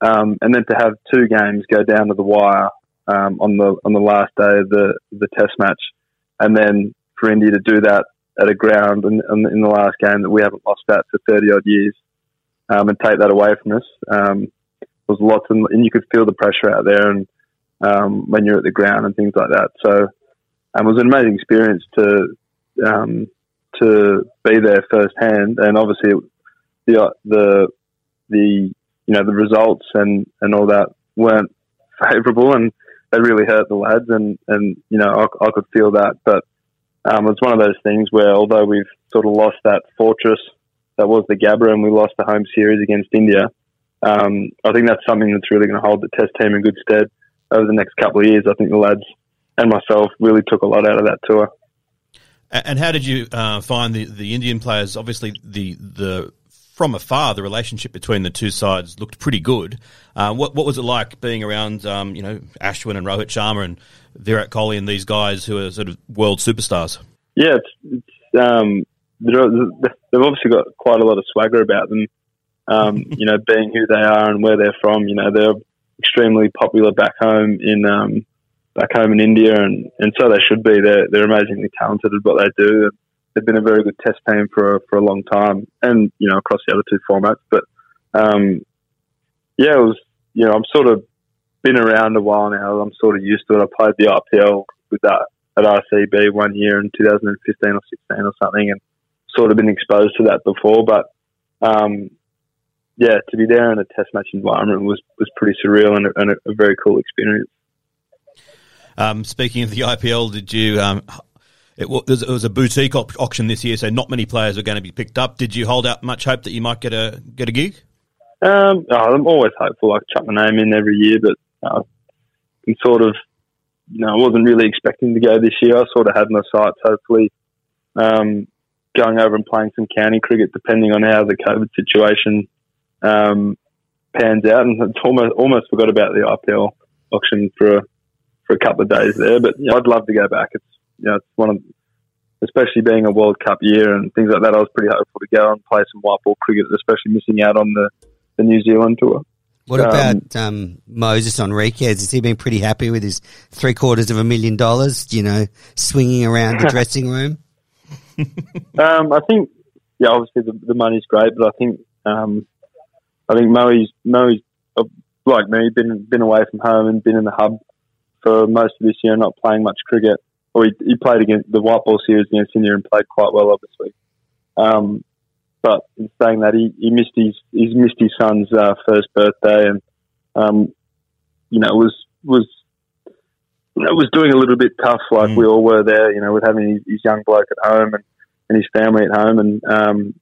Speaker 5: um, and then to have two games go down to the wire um, on the on the last day of the the Test match, and then for India to do that at a ground in, in the last game that we haven't lost at for 30 odd years um, and take that away from us. Um, was lots of, and you could feel the pressure out there and um, when you're at the ground and things like that. So um, it was an amazing experience to um, to be there firsthand, and obviously the the the you know the results and and all that weren't favourable, and they really hurt the lads, and and you know I, I could feel that, but um, it's one of those things where although we've sort of lost that fortress that was the Gabba and we lost the home series against India, um, I think that's something that's really going to hold the Test team in good stead over the next couple of years. I think the lads and myself really took a lot out of that tour.
Speaker 3: And how did you uh, find the, the Indian players? Obviously, the the from afar, the relationship between the two sides looked pretty good. Uh, what what was it like being around, um, you know, Ashwin and Rohit Sharma and Virat Kohli and these guys who are sort of world superstars?
Speaker 5: Yeah, it's, it's um, they've obviously got quite a lot of swagger about them. Um, you know, being who they are and where they're from. You know, they're extremely popular back home in um, back home in India, and, and so they should be. They're they're amazingly talented at what they do. they've been a very good test team for for a long time, and you know across the other two formats. But um, yeah, it was you know I'm sort of been around a while now. I'm sort of used to it. I played the IPL with that at RCB one year in 2015 or 16 or something, and sort of been exposed to that before. But um, yeah, to be there in a test match environment was was pretty surreal and a, and a, very cool experience.
Speaker 3: Um, speaking of the IPL, did you? Um, it, was, it was a boutique op- auction this year, so not many players were going to be picked up. Did you hold out much hope that you might get a get a gig?
Speaker 5: Um, oh, I'm always hopeful. I chuck my name in every year, but uh, I'm sort of, you know, I wasn't really expecting to go this year. I sort of had my sights, hopefully, um, going over and playing some county cricket, depending on how the COVID situation um, pans out. And it's almost almost forgot about the IPL auction for for a couple of days there. But I'd love to go back. It's you know, it's one of especially being a World Cup year and things like that. I was pretty hopeful to go and play some white ball cricket, especially missing out on the, the New Zealand tour.
Speaker 2: What um, about um, Moises Henriques? Has he been pretty happy with his three quarters of a million dollars? You know, swinging around the dressing room.
Speaker 5: Um, I think, yeah, obviously the, the money's great, but I think, um, I think Moe's Moe's uh, like me, been been away from home and been in the hub for most of this year, not playing much cricket. Or he, he played against the white ball series against India and played quite well, obviously. Um, but in saying that, he, he missed his he's missed his son's uh, first birthday, and um, you know was was you know, was doing a little bit tough, like mm. we all were there. You know, with having his, his, young bloke at home and, and his family at home, and um,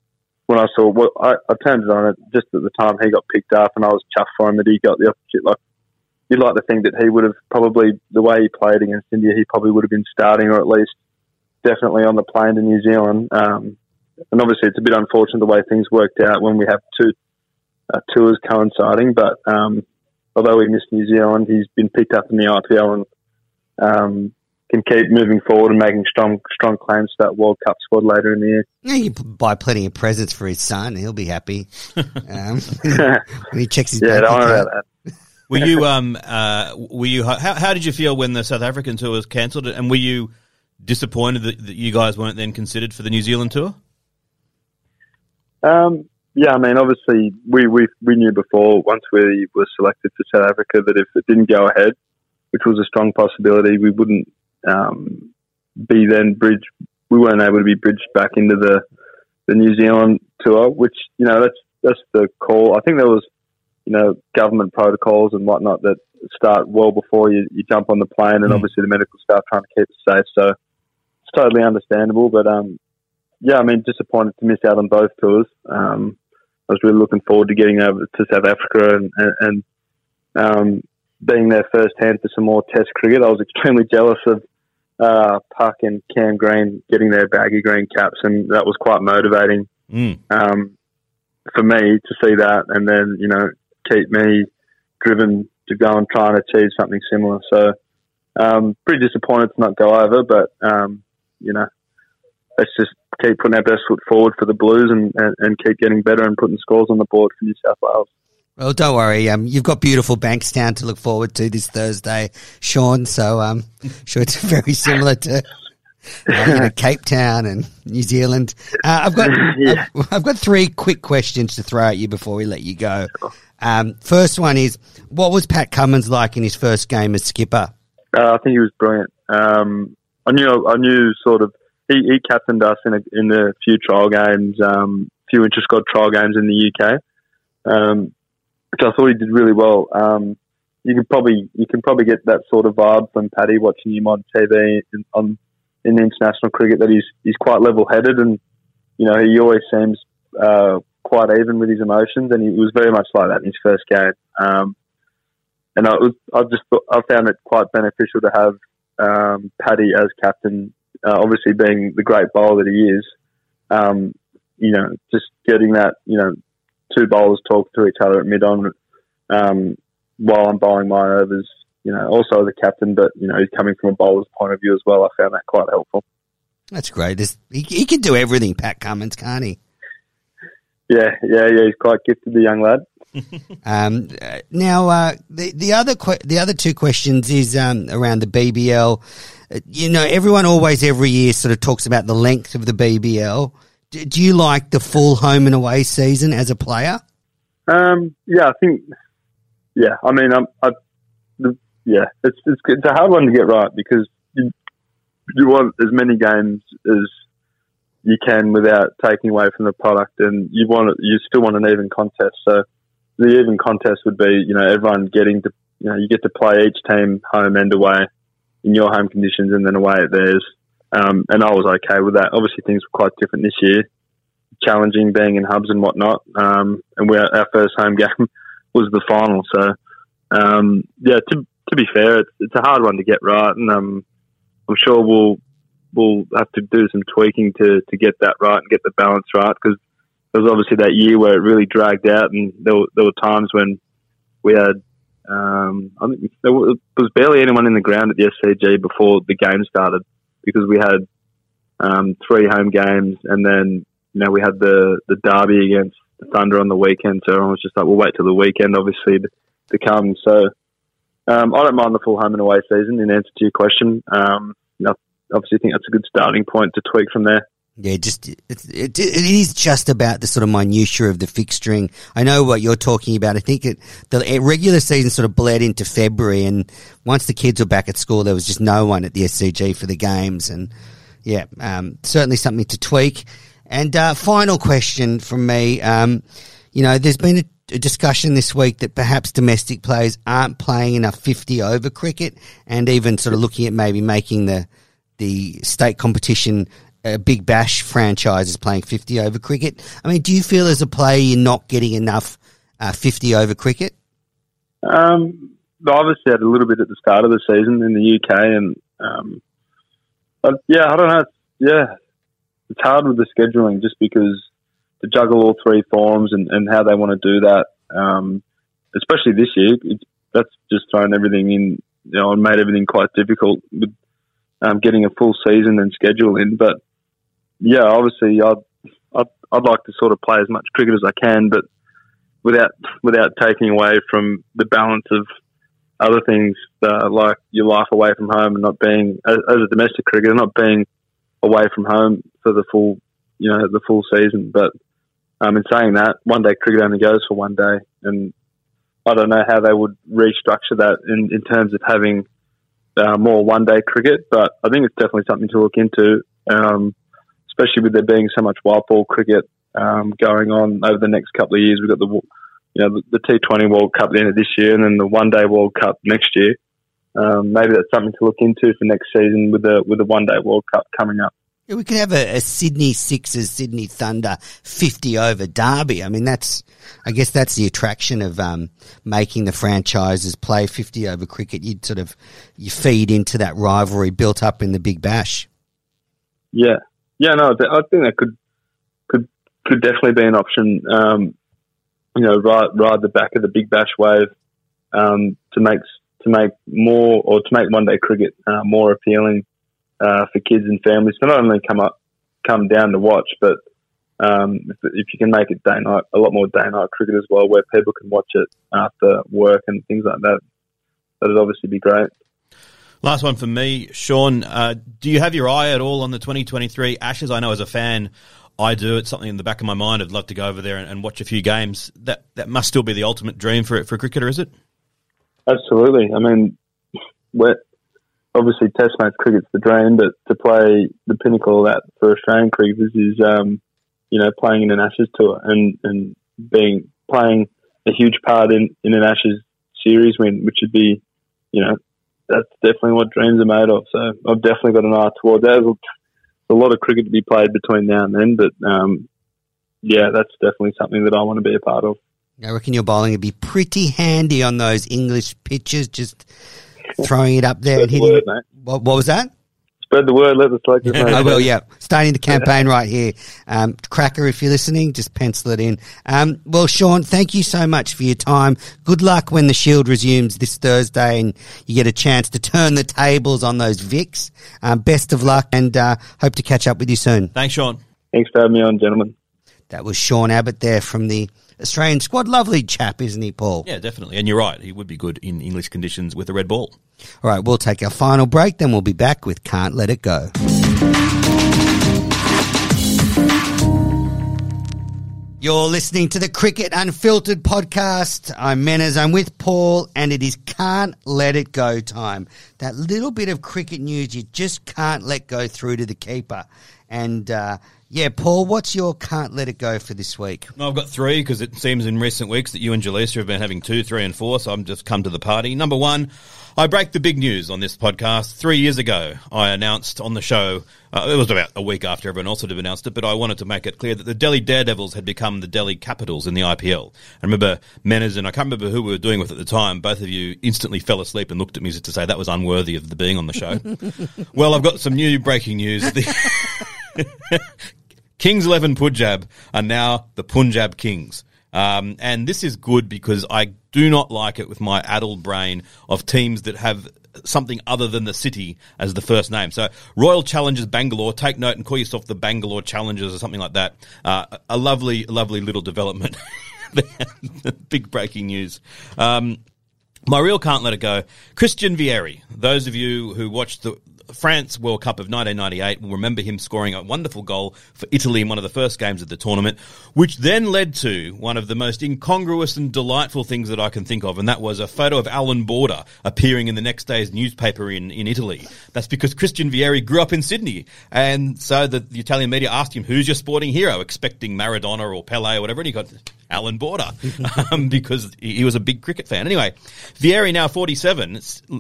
Speaker 5: when I saw, well, I, I turned it on it just at the time he got picked up, and I was chuffed for him that he got the opportunity. Like you'd like to think that he would have probably the way he played against India, he probably would have been starting or at least definitely on the plane to New Zealand. Um, and obviously, it's a bit unfortunate the way things worked out when we have two uh, tours coinciding. But um, although we missed New Zealand, he's been picked up in the IPL and um, can keep moving forward and making strong strong claims to that World Cup squad later in the year.
Speaker 2: Yeah, you buy plenty of presents for his son; he'll be happy um, when he checks his.
Speaker 5: yeah, don't worry about that.
Speaker 3: were you um uh were you how, how did you feel when the South African tour was cancelled and were you disappointed that, that you guys weren't then considered for the New Zealand tour?
Speaker 5: Um, yeah, I mean, obviously we, we we knew before once we were selected for South Africa that if it didn't go ahead, which was a strong possibility, we wouldn't um, be then bridged. We weren't able to be bridged back into the the New Zealand tour, which you know that's that's the call. I think there was you know, government protocols and whatnot that start well before you, you jump on the plane, and mm. obviously the medical staff trying to keep it safe. So it's totally understandable. But um, yeah, I mean, disappointed to miss out on both tours. Um, I was really looking forward to getting over to South Africa and, and, and um, being there firsthand for some more Test cricket. I was extremely jealous of uh, Puck and Cam Green getting their baggy green caps, and that was quite motivating mm. um, for me to see that. And then, you know, keep me driven to go and try and achieve something similar. So, um, pretty disappointed to not go over, but um, you know, let's just keep putting our best foot forward for the Blues and, and, and, keep getting better and putting scores on the board for New South Wales.
Speaker 2: Well, don't worry. Um, you've got beautiful Bankstown to look forward to this Thursday, Sean. So I'm um, sure it's very similar to uh, you know, Cape Town and New Zealand. Uh, I've got yeah. I've, I've, got three quick questions to throw at you before we let you go. Um, first one is, what was Pat Cummins like in his first game as skipper?
Speaker 5: Uh, I think he was brilliant. Um, I knew, I knew sort of. He, he captained us in a, in a few trial games, um, few interest squad trial games in the UK, um, which I thought he did really well. Um, you could probably you can probably get that sort of vibe from Paddy watching him on TV in, on in international cricket that he's he's quite level headed and you know he always seems uh, quite even with his emotions, and he was very much like that in his first game. Um, and I was, I just, I found it quite beneficial to have um, Paddy as captain. Uh, obviously, being the great bowler that he is, um, you know, just getting that, you know, two bowlers talk to each other at mid on um, while I'm bowling my overs. You know, also as a captain, but you know, he's coming from a bowler's point of view as well. I found that quite helpful.
Speaker 2: That's great. he, he can do everything, Pat Cummins, can't he?
Speaker 5: Yeah, yeah, yeah. He's quite gifted, the young lad.
Speaker 2: um, now, uh, the the other que- the other two questions is um, around the BBL. uh, you know, everyone always every year sort of talks about the length of the BBL. Do, you like the full home and away season as a player?
Speaker 5: Um, yeah, I think. Yeah, I mean, I'm, I, the, yeah, it's, it's it's a hard one to get right because you you want as many games as you can without taking away from the product, and you want you still want an even contest. So the even contest would be, you know, everyone getting to, you know, you get to play each team home and away in your home conditions, and then away at theirs. Um, and I was okay with that. Obviously, things were quite different this year, challenging being in hubs and whatnot. Um, and we our first home game was the final. So, um, yeah, to, to be fair, it's, it's a hard one to get right, and um, I'm sure we'll we'll have to do some tweaking to, to get that right and get the balance right because there was obviously that year where it really dragged out, and there were, there were times when we had um, I think there was barely anyone in the ground at the SCG before the game started because we had um, three home games and then you know we had the the derby against the Thunder on the weekend. So everyone was just like, we'll wait till the weekend, obviously, to, come. So um, I don't mind the full home and away season. In answer to your question, um, know, obviously think that's a good starting point to tweak from there.
Speaker 2: Yeah, just it, it, it is just about the sort of minutiae of the fixturing. I know what you're talking about. I think it, the regular season sort of bled into February, and once the kids were back at school, there was just no one at the SCG for the games, and yeah, um, certainly something to tweak. And uh, final question from me, um, you know, there's been a, a discussion this week that perhaps domestic players aren't playing enough 50 over cricket, and even sort of looking at maybe making the the state competition a big bash franchise is playing 50 over cricket. I mean, do you feel as a player you're not getting enough uh, 50 over cricket?
Speaker 5: Um, I obviously had a little bit at the start of the season in the UK, and um, but yeah, I don't know. Yeah, it's hard with the scheduling just because to juggle all three forms and, and how they want to do that, um, especially this year, that's just thrown everything in, you know, and made everything quite difficult with um, getting a full season and schedule in. But yeah, obviously, I'd, I'd, I'd like to sort of play as much cricket as I can, but without without taking away from the balance of other things uh, like your life away from home and not being as, as, a domestic cricketer, not being away from home for the full you know the full season. But um, in saying that, one day cricket only goes for one day, and I don't know how they would restructure that in, in terms of having uh, more one day cricket. But I think it's definitely something to look into. Um, especially with there being so much white ball cricket um, going on over the next couple of years. We've got the you know the, the T20 World Cup at the end of this year, and then the One Day World Cup next year. Um, maybe that's something to look into for next season with the with the One Day World Cup coming up.
Speaker 2: Yeah, we could have a, a, Sydney Sixers, Sydney Thunder 50 over derby. I mean, that's, I guess that's the attraction of, um, making the franchises play 50 over cricket. You'd sort of, you feed into that rivalry built up in the Big Bash.
Speaker 5: Yeah. Yeah, no, I think that could could could definitely be an option. Um, you know, ride ride the back of the big bash wave um, to make to make more or to make one day cricket uh, more appealing uh, for kids and families to not only come up come down to watch, but um, if, if, you can make it day night, a lot more day night cricket as well, where people can watch it after work and things like that, that'd obviously be great.
Speaker 3: Last one for me, Sean. Uh, do you have your eye at all on the 2023 Ashes? I know as a fan, I do. It's something in the back of my mind. I'd love to go over there and, and watch a few games. That that must still be the ultimate dream for for a cricketer, is it?
Speaker 5: Absolutely. I mean, obviously Test match cricket's the dream, but to play the pinnacle of that for Australian cricketers is, um, you know, playing in an Ashes tour and and being playing a huge part in, in an Ashes series win, which would be, you know, that's definitely what dreams are made of. So I've definitely got an eye towards that. There's a lot of cricket to be played between now and then, but um, yeah, that's definitely something that I want to be a part of.
Speaker 2: I reckon your bowling would be pretty handy on those English pitches, just throwing it up there and hitting. Word, what, what was that?
Speaker 5: Spread the word. Let the selectors know.
Speaker 2: I will. Yeah, starting the campaign right here. Um, Cracker, if you're listening, just pencil it in. Um, well, Sean, thank you so much for your time. Good luck when the Shield resumes this Thursday, and you get a chance to turn the tables on those Vics. Um, best of luck, and uh, hope to catch up with you soon.
Speaker 3: Thanks, Sean.
Speaker 5: Thanks for having me on, gentlemen.
Speaker 2: That was Sean Abbott there from the Australian squad. Lovely chap, isn't he, Paul?
Speaker 3: Yeah, definitely. And you're right. He would be good in English conditions with a red ball.
Speaker 2: All right, we'll take our final break, then we'll be back with Can't Let It Go. You're listening to the Cricket Unfiltered podcast. I'm Menners, I'm with Paul, and it is Can't Let It Go time. That little bit of cricket news you just can't let go through to the keeper. And uh, yeah, Paul, what's your Can't Let It Go for this week?
Speaker 3: No, I've got three because it seems in recent weeks that you and Jaleesa have been having two, three, and four, so I'm just come to the party. Number one, I break the big news on this podcast. Three years ago, I announced on the show, uh, it was about a week after everyone else had announced it, but I wanted to make it clear that the Delhi Daredevils had become the Delhi Capitals in the IPL. I remember Menners and I can't remember who we were doing with at the time. Both of you instantly fell asleep and looked at me as to say that was unworthy of the being on the show. well, I've got some new breaking news. The Kings 11 Punjab are now the Punjab Kings. Um, and this is good because I do not like it with my addled brain of teams that have something other than the city as the first name. So Royal Challengers Bangalore, take note and call yourself the Bangalore Challengers or something like that. Uh, a lovely, lovely little development. Big breaking news. Um, my real can't let it go. Christian Vieri. Those of you who watched the France World Cup of 1998 will remember him scoring a wonderful goal for Italy in one of the first games of the tournament, which then led to one of the most incongruous and delightful things that I can think of, and that was a photo of Alan Border appearing in the next day's newspaper in, in Italy. That's because Christian Vieri grew up in Sydney, and so the, the Italian media asked him, "Who's your sporting hero?" expecting Maradona or Pele or whatever, and he got Alan Border um, because he was a big cricket fan. Anyway, Vieri, now 47,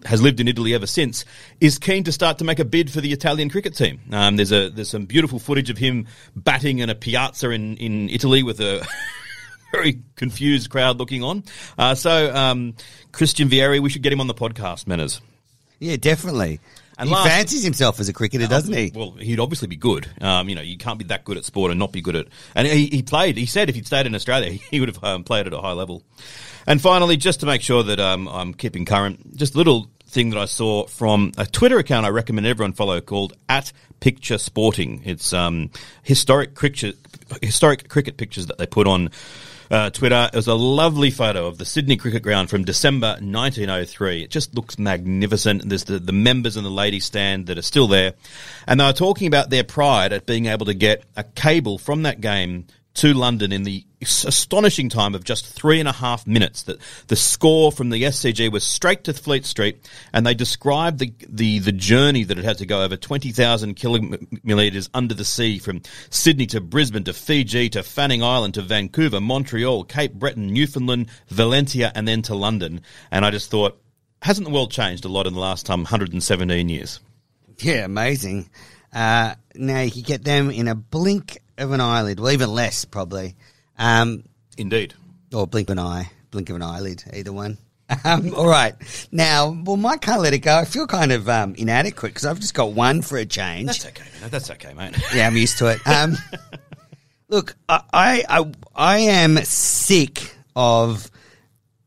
Speaker 3: has lived in Italy ever since, is keen to start to make a bid for the Italian cricket team. Um, there's a there's some beautiful footage of him batting in a piazza in, in Italy with a very confused crowd looking on. Uh, so, um, Christian Vieri, we should get him on the podcast, Menners.
Speaker 2: Yeah, definitely.
Speaker 3: And
Speaker 2: he
Speaker 3: last-
Speaker 2: fancies himself as a cricketer, doesn't he?
Speaker 3: Well, he'd obviously be good. Um, you know, you can't be that good at sport and not be good at. And he, he played. He said if he'd stayed in Australia, he would have um, played at a high level. And finally, just to make sure that um, I'm keeping current, just a little thing that I saw from a Twitter account I recommend everyone follow called at Picture Sporting. It's um, historic cricket historic cricket pictures that they put on uh, Twitter. It was a lovely photo of the Sydney Cricket Ground from December 1903. It just looks magnificent. There's the, the members and the ladies stand that are still there. And they were talking about their pride at being able to get a cable from that game to London in the astonishing time of just three and a half minutes. That the score from the SCG was straight to Fleet Street, and they described the the, the journey that it had to go over twenty thousand kilometres under the sea from Sydney to Brisbane to Fiji to Fanning Island to Vancouver, Montreal, Cape Breton, Newfoundland, Valentia, and then to London. And I just thought, hasn't the world changed a lot in the last um, 117 years?
Speaker 2: Yeah, amazing. Uh, now you can get them in a blink of an eyelid, well, even less probably, um,
Speaker 3: Indeed.
Speaker 2: or blink of an eye, blink of an eyelid, either one. Um, all right. Now, well, my can't let it go. I feel kind of um, inadequate because I've just got one for a change.
Speaker 3: That's okay, mate. That's okay, mate.
Speaker 2: Yeah, I'm used to it. Um, look, I, I I am sick of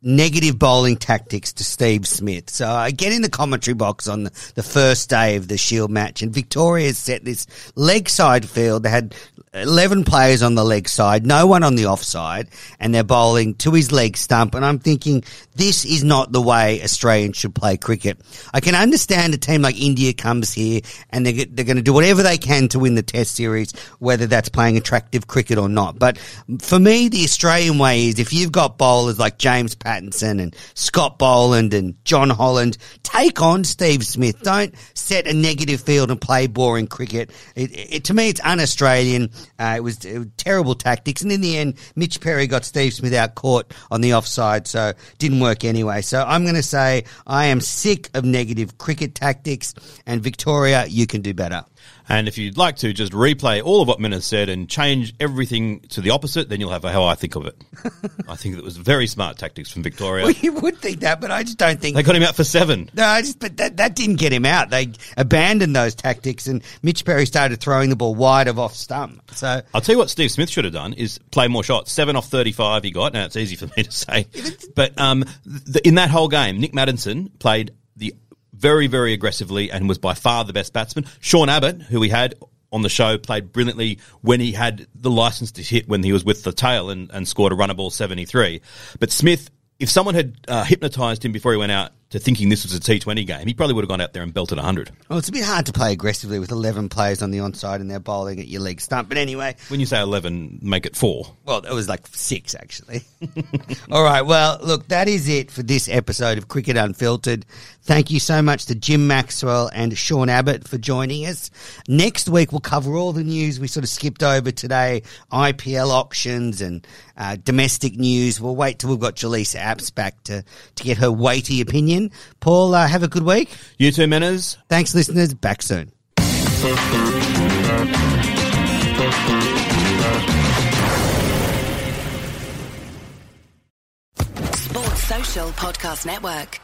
Speaker 2: negative bowling tactics to Steve Smith. So I get in the commentary box on the, the first day of the Shield match, and Victoria set this leg side field. They had 11 players on the leg side, no one on the offside, and they're bowling to his leg stump. And I'm thinking, this is not the way Australians should play cricket. I can understand a team like India comes here and they're, they're going to do whatever they can to win the test series, whether that's playing attractive cricket or not. But for me, the Australian way is if you've got bowlers like James Pattinson and Scott Boland and Jon Holland, take on Steve Smith. Don't set a negative field and play boring cricket. It, it, to me, it's un-Australian. Uh, it, was, it was terrible tactics. And in the end, Mitch Perry got Steve Smith out caught on the offside, so didn't work anyway. So I'm going to say I am sick of negative cricket tactics, and Victoria, you can do better.
Speaker 3: And if you'd like to just replay all of what Min has said and change everything to the opposite, then you'll have how I think of it. I think it was very smart tactics from Victoria.
Speaker 2: Well, you would think that, but I just don't think
Speaker 3: They got him out for seven.
Speaker 2: No, I just but that that didn't get him out. They abandoned those tactics, and Mitch Perry started throwing the ball wide of off stump. So
Speaker 3: I'll tell you what Steve Smith should have done is play more shots. Seven off 35 he got. Now, it's easy for me to say. But um, th- in that whole game, Nic Maddinson played very, very aggressively and was by far the best batsman. Sean Abbott, who we had, on the show, played brilliantly when he had the license to hit when he was with the tail and, and scored a runner ball 73. But Smith, if someone had uh, hypnotised him before he went out to thinking this was a T20 game, he probably would have gone out there and belted 100.
Speaker 2: Well, it's a bit hard to play aggressively with 11 players on the onside and they're bowling at your leg stump. But anyway,
Speaker 3: When you say 11, make it four.
Speaker 2: well, it was like six, actually. All right. Well, look, that is it for this episode of Cricket Unfiltered. Thank you so much to Jim Maxwell and Sean Abbott for joining us. Next week, we'll cover all the news we sort of skipped over today IPL options and uh, domestic news. We'll wait till we've got Jaleesa Apps back to, to get her weighty opinion. Paul, uh, have a good week.
Speaker 3: You two, Menners,
Speaker 2: Thanks, listeners. Back soon.
Speaker 1: Sports Social Podcast Network.